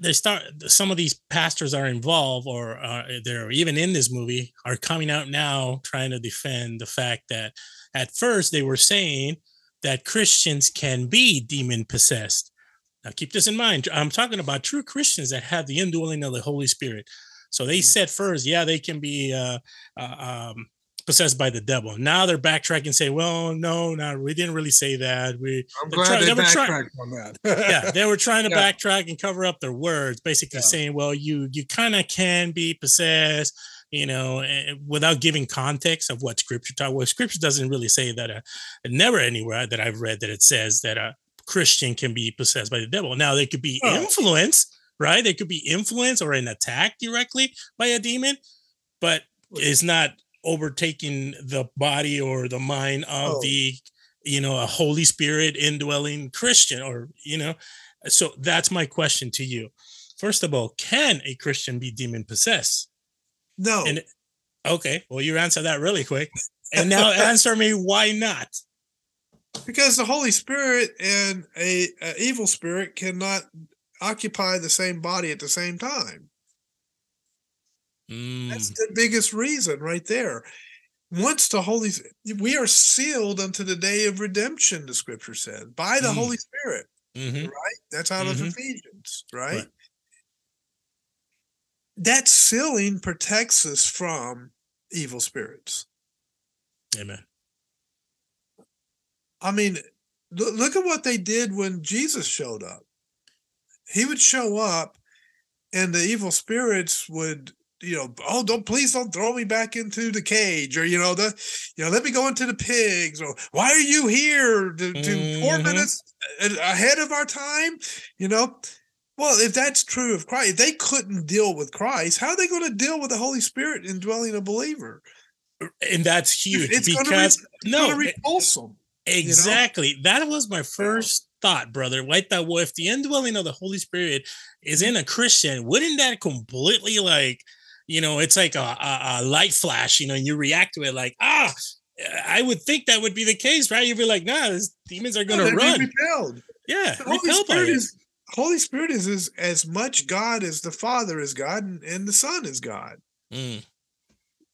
they start some of these pastors are involved or uh, they're even in this movie are coming out now trying to defend the fact that at first they were saying that Christians can be demon possessed. Now keep this in mind. I'm talking about true Christians that have the indwelling of the Holy Spirit. So they said first, yeah, they can be uh, uh, um, possessed by the devil. Now they're backtracking and say, well, no, no, we didn't really say that. We I'm glad try- they they were try- backtracked on that. yeah, they were trying to Yeah. backtrack and cover up their words, basically Yeah. saying, "Well, you you kind of can be possessed, you know, eh, without giving context of what Scripture taught." Well, Scripture doesn't really say that. Uh, never anywhere that I've read that it says that a Christian can be possessed by the devil. Now, they could be Oh. influenced, right? They could be influenced or an attack directly by a demon, but it's not overtaking the body or the mind of Oh. the you know a holy spirit indwelling christian or you know so that's my question to you. First of all can a christian be demon possessed no, And- okay well you answer that really quick. And now answer me why not? Because the Holy Spirit and a, a evil spirit cannot occupy the same body at the same time. That's Mm, the biggest reason right there. Once the Holy we are sealed unto the day of redemption, the scripture says, by the Mm. Holy Spirit. mhm, Right? That's out of Mhm. Ephesians, right? Right. That sealing protects us from evil spirits. amen I mean, look at what they did when Jesus showed up. He would show up, and the evil spirits would, you know, oh, don't please don't throw me back into the cage, or you know, the, you know, let me go into the pigs, or why are you here to, to torment Mhm. us a- ahead of our time? You know, well, if that's true of Christ, if they couldn't deal with Christ, how are they going to deal with the Holy Spirit indwelling a believer? and that's huge It's gonna re- no repulse them. Exactly. That was my first thought, brother. I that. well, if the indwelling of the Holy Spirit is in a Christian, wouldn't that completely like, you know, it's like a, a, a light flash, you know, you react to it like, ah, I would think that would be the case, right? You'd be like, nah, these demons are gonna they'd run. repelled. yeah, The Holy Spirit it. is Holy Spirit is as, as much God as the Father is God and, and the Son is God. Mm.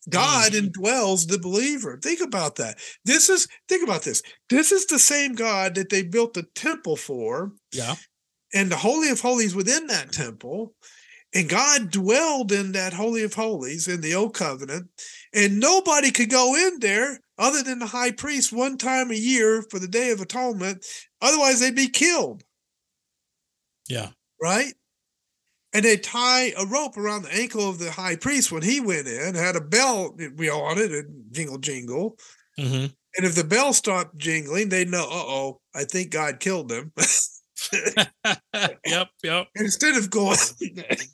God indwells the believer. Think about that. This is think about this. This is the same God that they built the temple for, Yeah. and the Holy of Holies within that temple. And God dwelled in that Holy of Holies in the old covenant, and nobody could go in there other than the high priest one time a year for the Day of Atonement. Otherwise, they'd be killed, Yeah. right? And they tie a rope around the ankle of the high priest when he went in, had a bell know, on it, and jingle jingle. hmm And if the bell stopped jingling, they'd know, uh oh, I think God killed him. yep. Yep. Instead of going,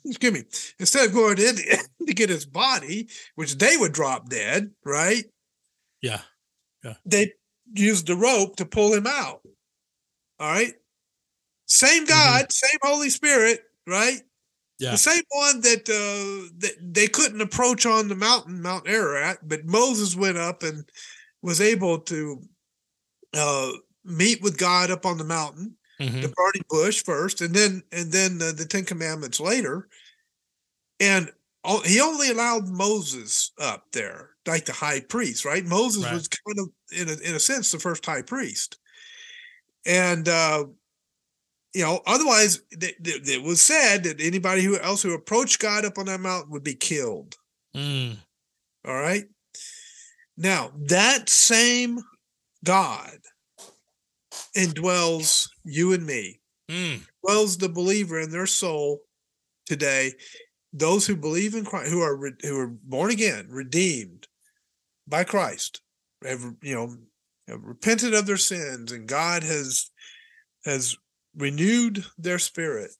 excuse me, instead of going in to get his body, which they would drop dead, right? Yeah. Yeah. They used the rope to pull him out. All right. Same God, same Holy Spirit, right? Yeah. The same one that uh that they couldn't approach on the mountain, Mount Ararat, but Moses went up and was able to uh meet with God up on the mountain Mhm. the burning bush first, and then and then uh, the Ten Commandments later. And all, he only allowed Moses up there, like the high priest, right? Moses Right. was kind of, in a, in a sense, the first high priest. And uh, you know, otherwise, th- th- it was said that anybody who else who approached God up on that mountain would be killed. Mm. All right. Now, that same God indwells you and me, Mm. dwells the believer in their soul today. Those who believe in Christ, who are who are born again, redeemed by Christ, have you know have repented of their sins, and God has has renewed their spirit.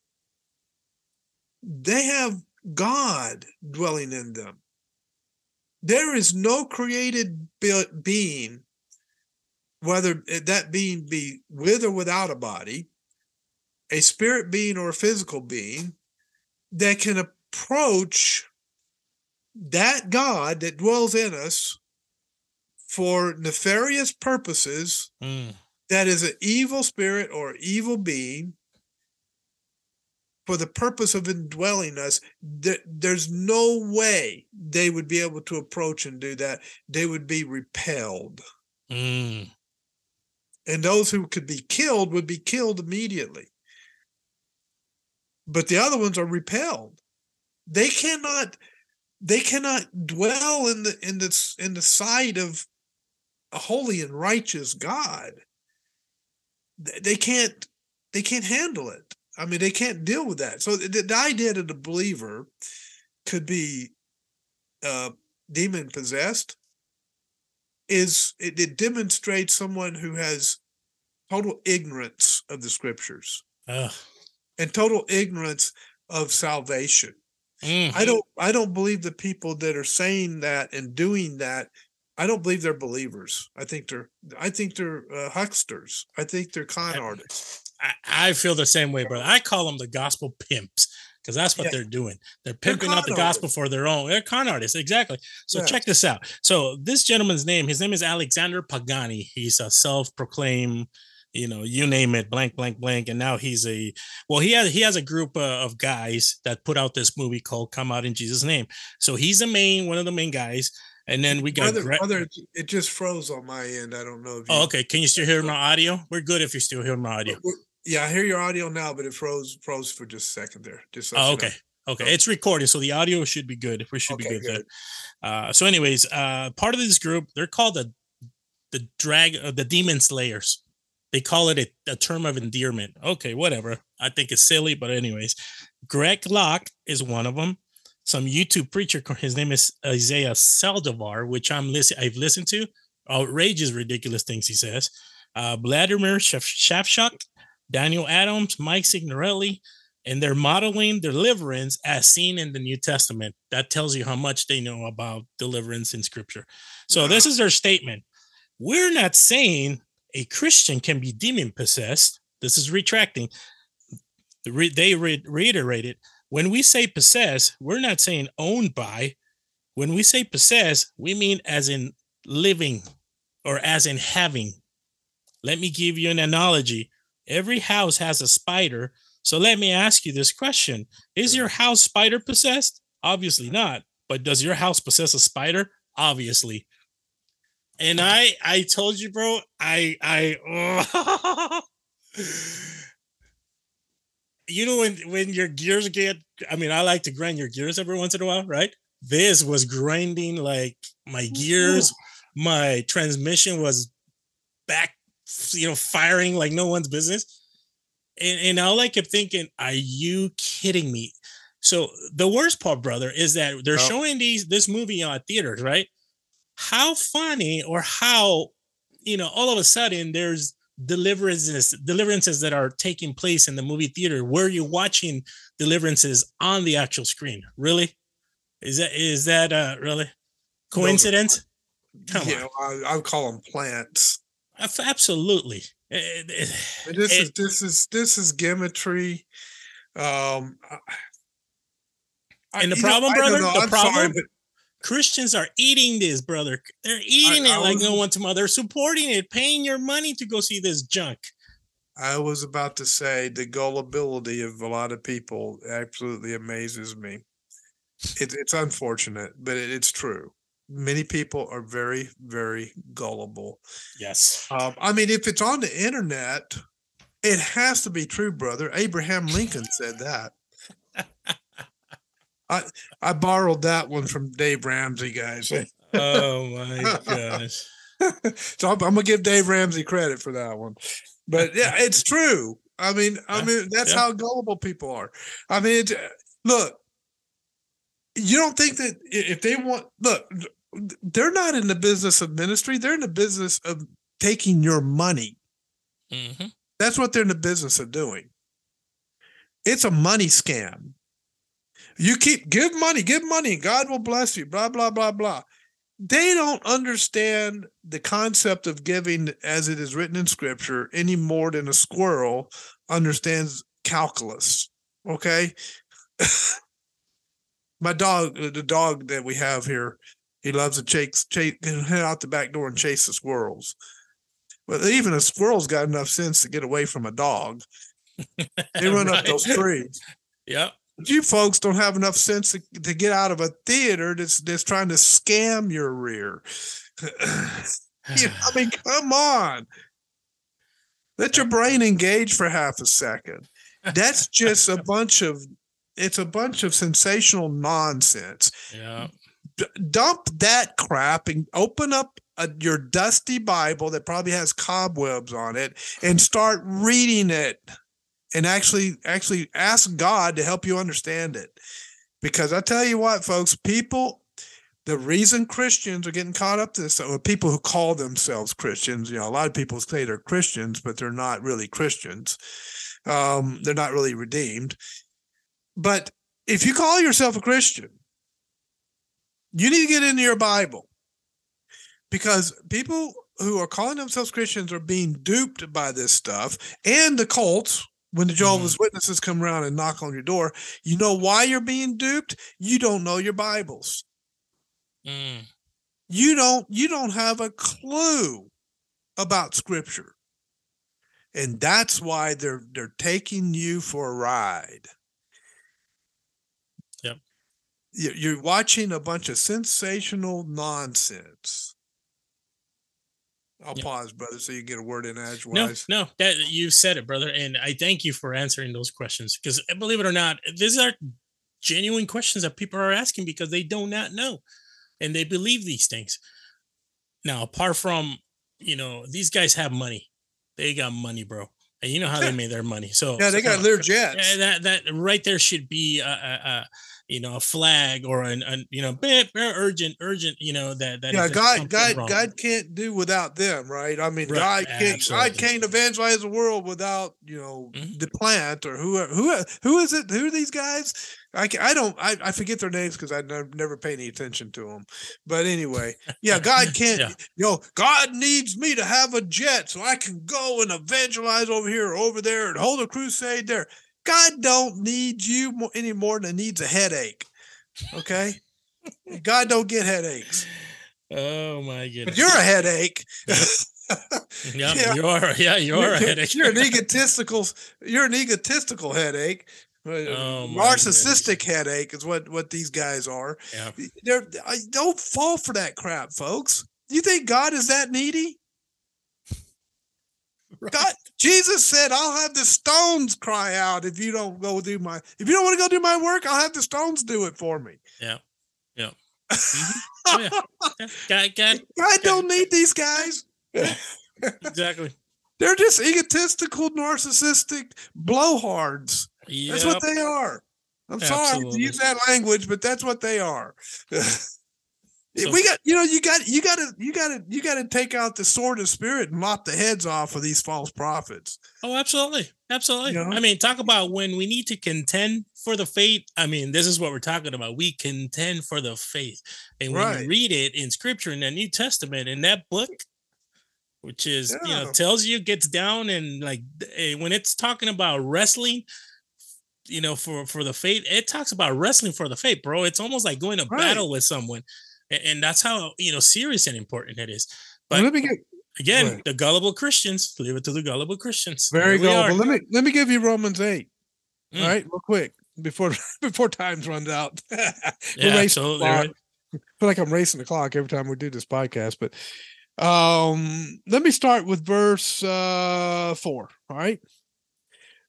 They have God dwelling in them. There is no created be- being, whether that being be with or without a body, a spirit being or a physical being, that can approach that God that dwells in us for nefarious purposes Mm. that is an evil spirit or evil being for the purpose of indwelling us there, there's no way they would be able to approach and do that they would be repelled Mm. And those who could be killed would be killed immediately. But the other ones are repelled. They cannot they cannot dwell in the in the in the sight of a holy and righteous god. They can't they can't handle it. I mean they can't deal with that. So the, the idea that a believer could be uh demon possessed is it, it demonstrates someone who has total ignorance of the scriptures Ugh. and total ignorance of salvation Mm. I don't I don't believe the people that are saying that and doing that I don't believe they're believers. I think they're I think they're uh, hucksters. I think they're con I- artists. I, I feel the same way, brother. I call them the gospel pimps because that's what they're doing. They're They're pimping out the gospel artists. for their own. They're con artists, exactly. So Yeah. check this out. So this gentleman's name, his name is Alexander Pagani. He's a self-proclaimed, you know, you name it, blank, blank, blank. And now he's a well, he has he has a group uh, of guys that put out this movie called "Come Out in Jesus' Name." So he's the main one of the main guys. And then we got Brother, Gre- it- it just froze on my end. I don't know if you Oh, okay. Can you still hear my audio? We're good if you're still hearing my audio. We're- Yeah, I hear your audio now, but it froze froze for just a second there. Just so Oh, you know. okay. Okay. So- It's recording, so the audio should be good. We should be Okay, good, there. Uh, so, anyways, uh, part of this group, they're called the the drag uh, the demon slayers. They call it a, a term of endearment. Okay, whatever. I think it's silly, but anyways, Greg Locke is one of them. Some YouTube preacher, his name is Isaiah Saldivar, which I'm listen I've listened to. Outrageous, ridiculous things he says. Uh, Vladimir Shaf- Shafshuk, Daniel Adams, Mike Signorelli, and they're modeling deliverance as seen in the New Testament. That tells you how much they know about deliverance in Scripture. So this is their statement. We're not saying a Christian can be demon possessed. This is retracting. They re- reiterated when we say possess, we're not saying owned by. When we say possess, we mean as in living or as in having. Let me give you an analogy. Every house has a spider So let me ask you this question: Is your house spider possessed? Obviously not. But does your house possess a spider? Obviously. And I, I told you, bro. I, I. Oh. you know when when your gears get. I mean, I like to grind your gears every once in a while, right? This was grinding like my gears. My transmission was back, you know, firing like no one's business. And, and all I kept thinking, are you kidding me? So the worst part, brother, is that they're Oh. showing these this movie on theaters, right? How funny or how you know all of a sudden there's deliverances deliverances that are taking place in the movie theater where you're watching deliverances on the actual screen. Really? Is that is that uh really coincidence? Come yeah, I, I would call them plants. Absolutely. Eh, eh, this It- is this is this is gimmetry. Um, I- I- And the you know, problem, brother, the I'm sorry, problem- but Christians are eating this, brother. They're eating I it like no was- one tomorrow. They're supporting it, paying your money to go see this junk. I was about to say the gullibility of a lot of people absolutely amazes me. It, it's unfortunate, but it, it's true. Many people are very, very gullible. Yes. Um, I mean, if it's on the internet, it has to be true, brother. Abraham Lincoln said that. I I borrowed that one from Dave Ramsey, guys. Oh my gosh. so I'm, I'm gonna give Dave Ramsey credit for that one. But yeah, it's true. I mean, I mean that's yeah. how gullible people are. I mean, look, you don't think that if they want look, they're not in the business of ministry. They're in the business of taking your money. Mhm. That's what they're in the business of doing. It's a money scam. You keep give money, give money, and God will bless you. Blah blah blah blah. They don't understand the concept of giving as it is written in Scripture any more than a squirrel understands calculus. Okay. My dog, the dog that we have here, he loves to chase, chase, head out the back door and chase the squirrels. But even a squirrel's got enough sense to get away from a dog. They run up those trees. Yep. But you folks don't have enough sense to, to get out of a theater that's that's trying to scam your rear. You know, I mean, come on. Let your brain engage for half a second. That's just a bunch of it's a bunch of sensational nonsense. Yeah. D- dump that crap and open up a, your dusty Bible that probably has cobwebs on it and start reading it and actually actually ask God to help you understand it. Because I tell you what, folks, people, the reason Christians are getting caught up to this, or people who call themselves Christians, you know, a lot of people say they're Christians, but they're not really Christians. Um, they're not really redeemed. But if you call yourself a Christian, you need to get into your Bible because people who are calling themselves Christians are being duped by this stuff and the cults. When the Jehovah's Witnesses come around and knock on your door, you know why you're being duped? You don't know your Bibles. Mm. You don't you don't have a clue about scripture. And that's why they're they're taking you for a ride. You're watching a bunch of sensational nonsense. I'll Yep. pause, brother, so you get a word in No, edgewise. no, that you said it, brother, and I thank you for answering those questions because eh, believe it or not, these are genuine questions that people are asking because they do not know, and they believe these things. Now, apart from you know, these guys have money, they got money, bro, and you know how they made their money. So Yeah, they got so- Lear jets. Yeah, that that right there should be a, a, a you know a flag or an, an you know bit urgent urgent you know that that yeah, God, God, wrong. God can't do without them, right? I mean, Right, God can't, God can't evangelize the world without you know Mhm. the plant or who, who, who is it? Who are these guys? I, I don't, I, I forget their names because I never, never pay any attention to them. But anyway, yeah, God can't, Yeah. you know, God needs me to have a jet so I can go and evangelize over here or over there and hold a crusade there. God don't need you mo- any more than he needs a headache. Okay. God don't get headaches. oh my goodness But you're a headache. Yeah, Yeah. you are. Yeah, you are a headache. You're an egotistical. You're an egotistical headache. Uh, Oh, Narcissistic headache is what what these guys are. yeah. They're, don't fall for that crap, folks. You think God is that needy? God, Jesus said, "I'll have the stones cry out if you don't go do my. If you don't want to go do my work, I'll have the stones do it for me." Yeah. Yeah. Oh, yeah. yeah. God, God, I don't need these guys. exactly. They're just egotistical, narcissistic blowhards. That's what they are. I'm sorry to use that language, but that's what they are. So- we got, you know, you got, you got to, you got to, you got to take out the sword of spirit and mop the heads off of these false prophets. Oh, absolutely. Absolutely. You know? I mean, talk about when we need to contend for the faith. I mean, this is what we're talking about. We contend for the faith. And when Right. you read it in scripture in the New Testament, in that book, which is, you know, tells you, gets down and like eh, when it's talking about wrestling, you know, for for the faith, it talks about wrestling for the faith, bro. It's almost like going to Right. battle with someone. A- And that's how, you know, serious and important it is. But let me get again, Right. the gullible Christians, leave it to the gullible Christians. very Here we are. gullible. Let me let me give you Romans eight. Mm. All right, real quick before before times runs out. Yeah, absolutely. Right. I feel like I'm racing the clock every time we do this podcast. But um, let me start with verse uh, four. All right.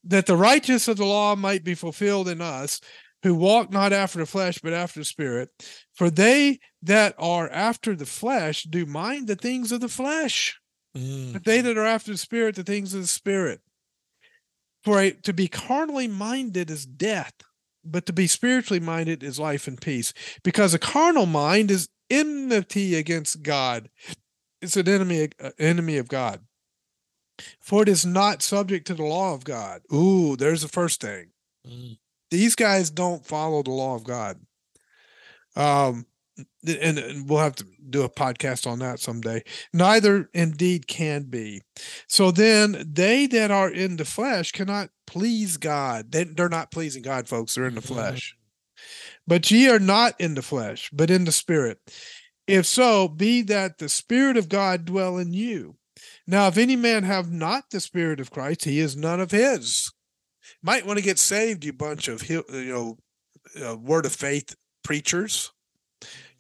That the righteous of the law might be fulfilled in us who walk not after the flesh, but after the spirit. For they that are after the flesh do mind the things of the flesh, Mm. but they that are after the spirit, the things of the spirit. For a, to be carnally minded is death, but to be spiritually minded is life and peace. Because a carnal mind is enmity against God. It's an enemy, uh, enemy of God. For it is not subject to the law of God. Ooh, there's the first thing. Mm. These guys don't follow the law of God. Um, and, and we'll have to do a podcast on that someday. Neither indeed can be. So then they that are in the flesh cannot please God. They, they're not pleasing God, folks. They're in the flesh. But ye are not in the flesh, but in the spirit. If so, be that the spirit of God dwell in you. Now, if any man have not the spirit of Christ, he is none of his. Might want to get saved, you bunch of you know uh, word of faith preachers.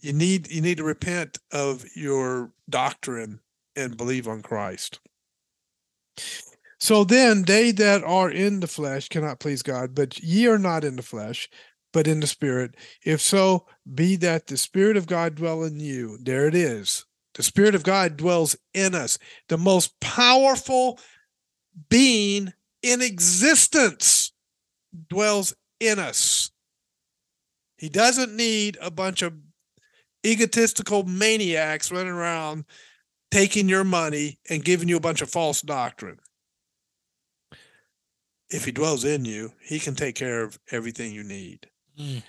You need you need to repent of your doctrine and believe on Christ. So then they that are in the flesh cannot please God, but ye are not in the flesh, but in the spirit. If so, be that the spirit of God dwell in you. There it is. The spirit of God dwells in us, the most powerful being in existence dwells in us. He doesn't need a bunch of egotistical maniacs running around taking your money and giving you a bunch of false doctrine. If he dwells in you, he can take care of everything you need. Mm.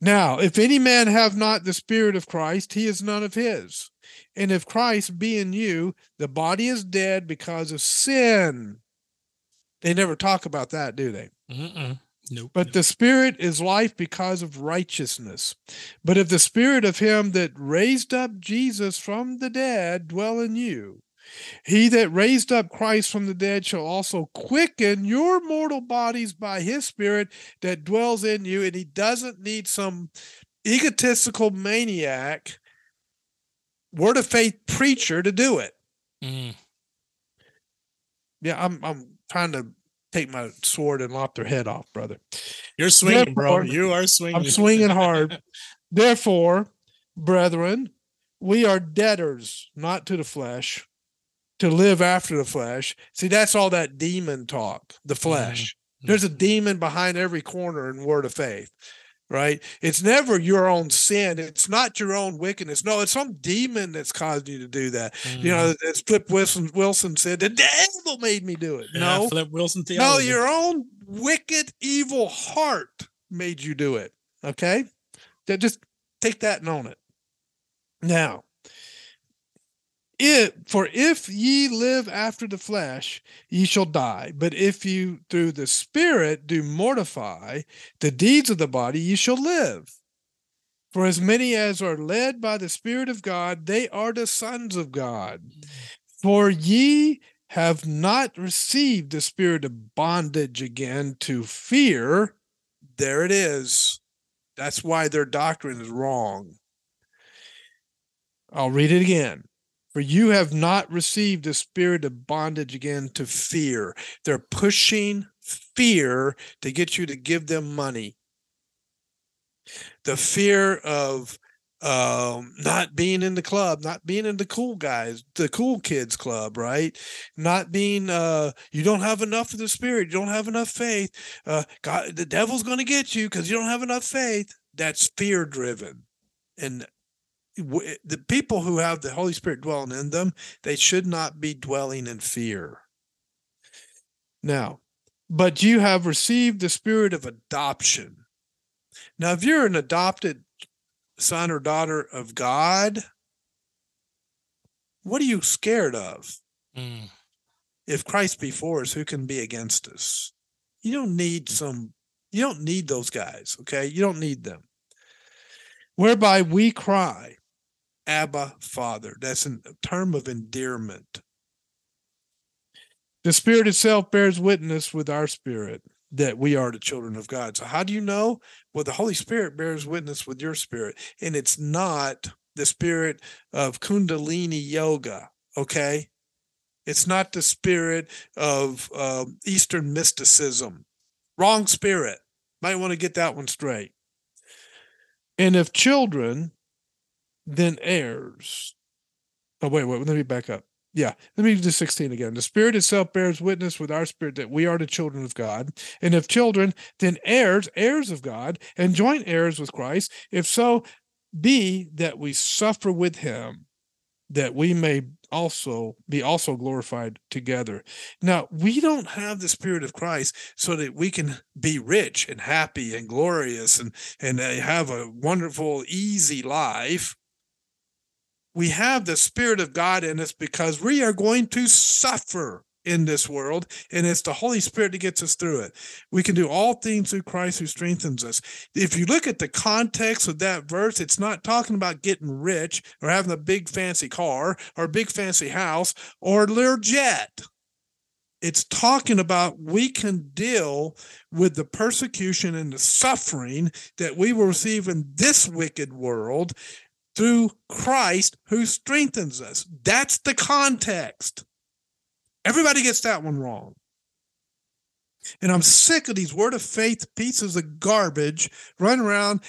Now, if any man have not the spirit of Christ, he is none of his. And if Christ be in you, the body is dead because of sin. They never talk about that, do they? Mm-mm. Nope. But the spirit is life because of righteousness. But if the spirit of him that raised up Jesus from the dead dwell in you, he that raised up Christ from the dead shall also quicken your mortal bodies by his spirit that dwells in you. And he doesn't need some egotistical maniac, word of faith preacher to do it. Mm. Yeah, I'm I'm trying to take my sword and lop their head off, brother. You're swinging, bro. You are swinging. I'm swinging hard. Therefore, brethren, we are debtors, not to the flesh, to live after the flesh. See, that's all that demon talk, the flesh. There's a demon behind every corner in word of faith, right? It's never your own sin. It's not your own wickedness. No, it's some demon that's caused you to do that. You know, mm-hmm. as Flip Wilson, Wilson said, the devil made me do it. Yeah, no, Flip Wilson no, your own wicked, evil heart made you do it. Okay? Just take that and own it. Now, it for if ye live after the flesh, ye shall die. But if you through the spirit do mortify the deeds of the body, ye shall live. For as many as are led by the Spirit of God, they are the sons of God. Mm. For ye have not received the spirit of bondage again to fear. There it is. That's why their doctrine is wrong. I'll read it again. For you have not received the spirit of bondage again to fear. They're pushing fear to get you to give them money. The fear of um, not being in the club, not being in the cool guys, the cool kids club, right? Not being, uh, you don't have enough of the spirit, you don't have enough faith. Uh, God, the devil's going to get you because you don't have enough faith. That's fear driven. And w- the people who have the Holy Spirit dwelling in them, they should not be dwelling in fear. Now, but you have received the spirit of adoption. Now, if you're an adopted son or daughter of God, what are you scared of? Mm. If Christ be for us, who can be against us? You don't need some, you don't need those guys, okay? You don't need them. Whereby we cry, Abba, Father. That's a term of endearment. The Spirit itself bears witness with our spirit that we are the children of God. So, how do you know? Well, the Holy Spirit bears witness with your spirit, and it's not the spirit of Kundalini yoga, okay? It's not the spirit of um, Eastern mysticism. Wrong spirit. Might want to get that one straight. And if children, then heirs. Oh, wait, wait, let me back up. Yeah, let me do 16 again. The Spirit itself bears witness with our spirit that we are the children of God. And if children, then heirs, heirs of God, and joint heirs with Christ. If so, be that we suffer with him, that we may also be also glorified together. Now, we don't have the Spirit of Christ so that we can be rich and happy and glorious and, and uh, have a wonderful, easy life we have the Spirit of God in us because we are going to suffer in this world, and it's the Holy Spirit that gets us through it. We can do all things through Christ who strengthens us. If you look at the context of that verse, it's not talking about getting rich or having a big fancy car or a big fancy house or a little jet. It's talking about we can deal with the persecution and the suffering that we will receive in this wicked world through Christ who strengthens us. That's the context. Everybody gets that one wrong. And I'm sick of these word of faith pieces of garbage running around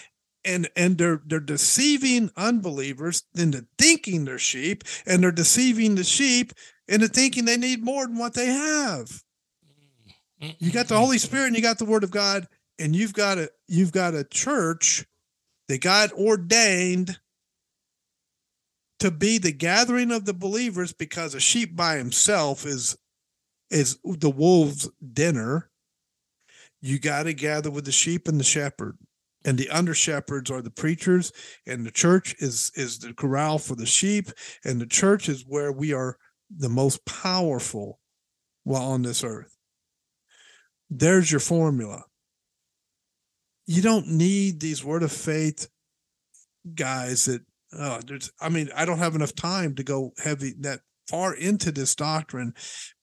and and they're they're deceiving unbelievers into thinking they're sheep and they're deceiving the sheep into thinking they need more than what they have. You got the Holy Spirit and you got the word of God and you've got a you've got a church that God ordained to be the gathering of the believers because a sheep by himself is is the wolves dinner you got to gather with the sheep and the shepherd. And the under shepherds are the preachers and the church is is the corral for the sheep and the church is where we are the most powerful while on this earth. There's your formula. You don't need these word of faith guys that oh, there's, I mean, I don't have enough time to go heavy that far into this doctrine,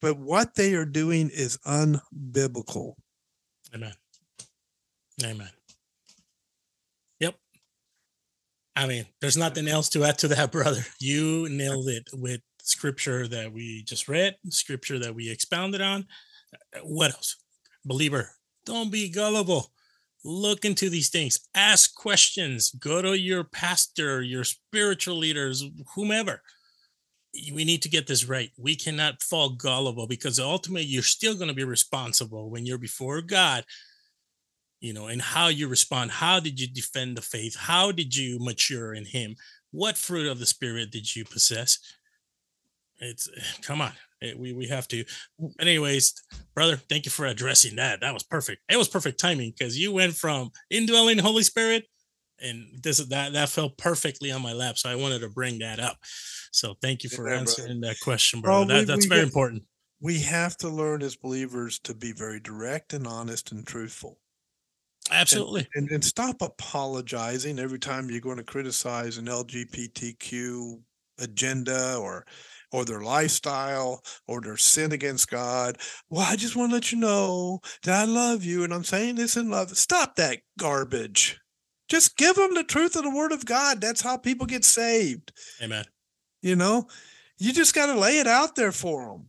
but what they are doing is unbiblical. Amen. Amen. Yep. I mean, there's nothing else to add to that, brother. You nailed it with scripture that we just read, scripture that we expounded on. What else? Believer, don't be gullible look into these things ask questions go to your pastor your spiritual leaders whomever. We need to get this right. We cannot fall gullible because ultimately you're still going to be responsible when you're before god you know and how you respond. How did you defend the faith? How did you mature in him? What fruit of the spirit did you possess? It's come on Eh, we we have to. But anyways, brother, thank you for addressing that. That was perfect. It was perfect timing because you went from indwelling Holy Spirit, and this that that fell perfectly on my lap. So I wanted to bring that up. So thank you for yeah, answering brother. that question, brother. Well, that, we, that's we very get, important. We have to learn as believers to be very direct and honest and truthful. Absolutely. And, and, and stop apologizing every time you're going to criticize an LGBTQ agenda or or their lifestyle or their sin against God. Well, I just want to let you know that I love you and I'm saying this in love. Stop that garbage. Just give them the truth of the word of God. That's how people get saved. Amen. You know, you just got to lay it out there for them.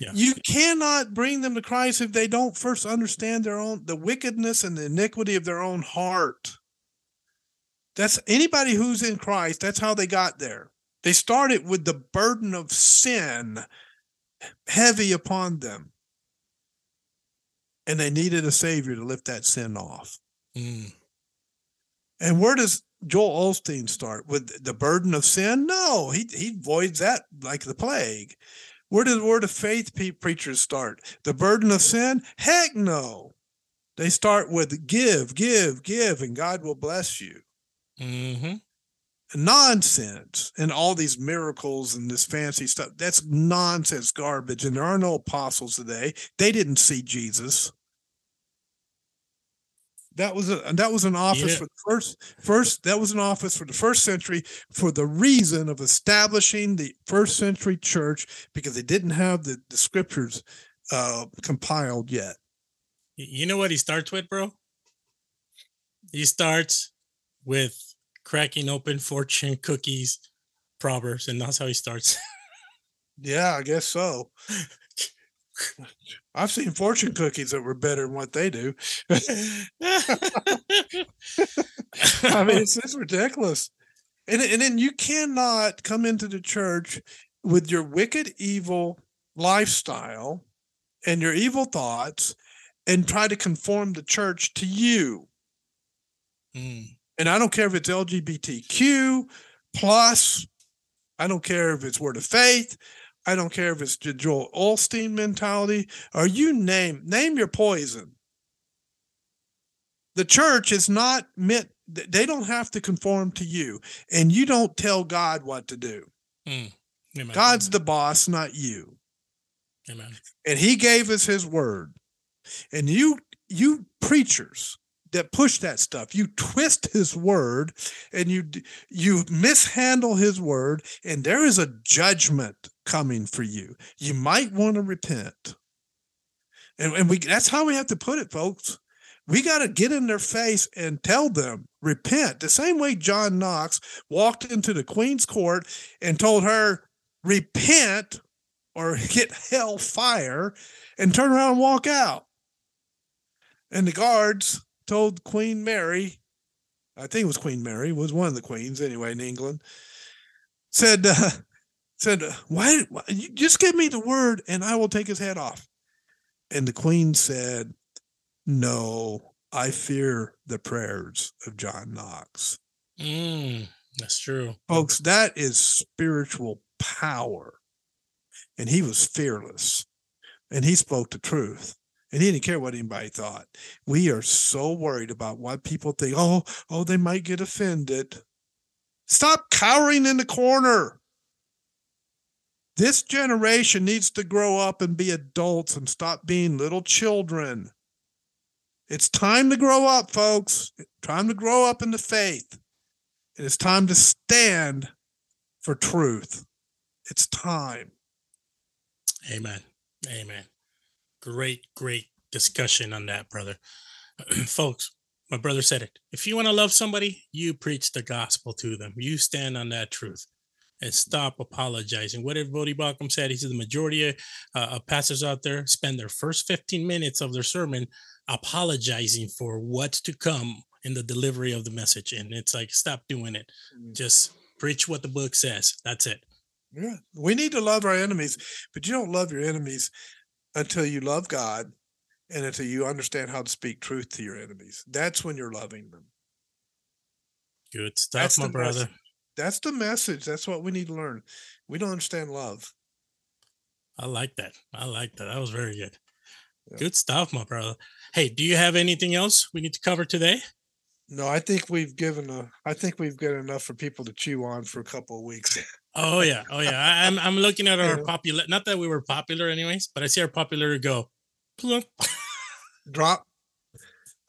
Yeah. You cannot bring them to Christ if they don't first understand their own the wickedness and the iniquity of their own heart. That's anybody who's in Christ, that's how they got there. They started with the burden of sin heavy upon them. And they needed a savior to lift that sin off. Mm. And where does Joel Osteen start? With the burden of sin? No, he, he avoids that like the plague. Where does word of faith preachers start? The burden of sin? Heck no. They start with give, give, give, and God will bless you. hmm Nonsense and all these miracles and this fancy stuff. That's nonsense garbage. And there are no apostles today. They didn't see Jesus. That was a that was an office Yeah. for the first first that was an office for the first century for the reason of establishing the first century church because they didn't have the, the scriptures uh compiled yet. You know what he starts with, bro? He starts with cracking open fortune cookies, proverbs, and that's how he starts. Yeah, I guess so. I've seen fortune cookies that were better than what they do. I mean, it's, it's ridiculous. And, and then you cannot come into the church with your wicked, evil lifestyle and your evil thoughts and try to conform the church to you. Mm. And I don't care if it's LGBTQ plus, I don't care if it's word of faith. I don't care if it's Joel Osteen mentality or you name name your poison. The church is not meant they don't have to conform to you and you don't tell God what to do. Mm. God's the boss, not you. Amen. And he gave us his word. And you you preachers that push that stuff, you twist his word and you you mishandle his word and there is a judgment coming for you. You might want to repent. And, and we that's how we have to put it, folks. We got to get in their face and tell them, repent. The same way John Knox walked into the Queen's court and told her, repent or get hell fire and turn around and walk out. And the guards told Queen Mary, I think it was Queen Mary, was one of the queens anyway in England, said, uh, said, why, why you just give me the word and I will take his head off. And the queen said, No, I fear the prayers of John Knox. Mm. That's true. Folks, that is spiritual power. And he was fearless and he spoke the truth. And he didn't care what anybody thought. We are so worried about what people think. Oh, oh, they might get offended. Stop cowering in the corner. This generation needs to grow up and be adults and stop being little children. It's time to grow up, folks. Time to grow up in the faith. It is time to stand for truth. It's time. Amen. Amen. Great, great discussion on that, brother. Folks, my brother said it. If you want to love somebody, you preach the gospel to them. You stand on that truth and stop apologizing. What did Voddie Baucham said? He said the majority of, uh, of pastors out there spend their first 15 minutes of their sermon apologizing for what's to come in the delivery of the message. And it's like, stop doing it. Just preach what the book says. That's it. Yeah. We need to love our enemies, but you don't love your enemies until you love God and until you understand how to speak truth to your enemies. That's when you're loving them. Good stuff, That's my brother. message. That's the message. That's what we need to learn. We don't understand love. I like that. I like that. That was very good. Yeah. Good stuff, my brother. Hey, do you have anything else we need to cover today? No, I think we've given a I think we've got enough for people to chew on for a couple of weeks. Oh yeah, oh yeah. I'm I'm looking at our popular. Not that we were popular, anyways, but I see our popular go. plunk. Drop.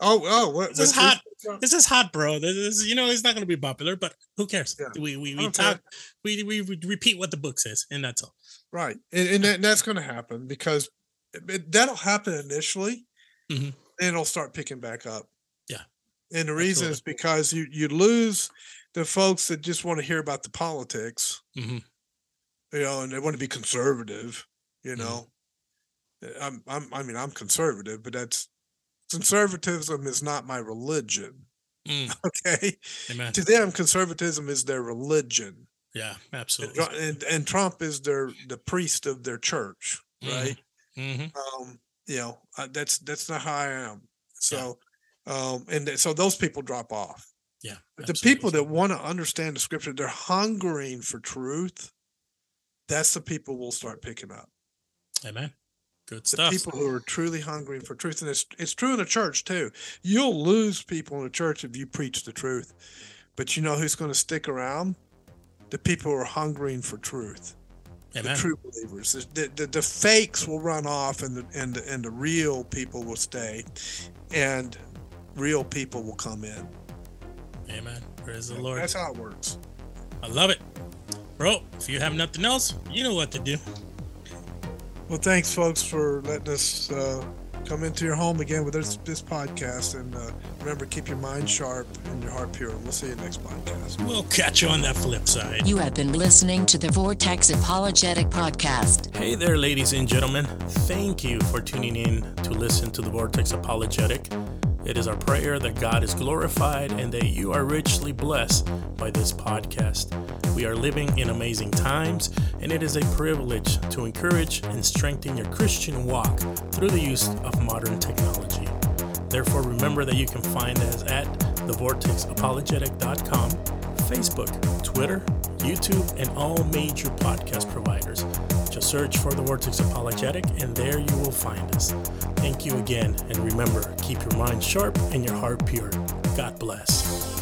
Oh, oh, what? This is hot. This is hot, bro. This is, you know, it's not going to be popular, but who cares? Yeah. We we, we talk. We, we repeat what the book says, and that's all. Right, and, and that, that's going to happen because it, that'll happen initially, Mhm. then it'll start picking back up. Yeah. and the reason Absolutely. is because you you lose the folks that just want to hear about the politics, hmm you know, and they want to be conservative. You Mhm. know, I'm I'm I mean I'm conservative, but that's conservatism is not my religion. Mm, Okay, amen. to them, conservatism is their religion. Yeah, absolutely. Tru- and, and Trump is their the priest of their church, Mhm. right? hmm Um, you know, uh, that's that's not how I am. So, um, and th- so those people drop off. Yeah. The people that want to understand the scripture, they're hungering for truth. That's the people we'll start picking up. Amen. Good stuff. The people who are truly hungering for truth, and it's it's true in the church too. You'll lose people in the church if you preach the truth, but you know who's going to stick around? The people who are hungering for truth. Amen. the true believers. The, the, the fakes will run off, and the and the, and the real people will stay, and real people will come in. Amen. Praise the Lord. That's how it works. I love it. Bro, if you have nothing else, you know what to do. Well, thanks, folks, for letting us uh, come into your home again with this this podcast. And uh, remember, keep your mind sharp and your heart pure. We'll see you next podcast. We'll catch you on that flip side. You have been listening to the Vortex Apologetic Podcast. Hey there, ladies and gentlemen. Thank you for tuning in to listen to the Vortex Apologetic. It is our prayer that God is glorified and that you are richly blessed by this podcast. We are living in amazing times, and it is a privilege to encourage and strengthen your Christian walk through the use of modern technology. Therefore, remember that you can find us at thevortexapologetic.com, Facebook, Twitter, YouTube, and all major podcast providers. Search for the Vortex Apologetic, and there you will find us. Thank you again, and remember, keep your mind sharp and your heart pure. God bless.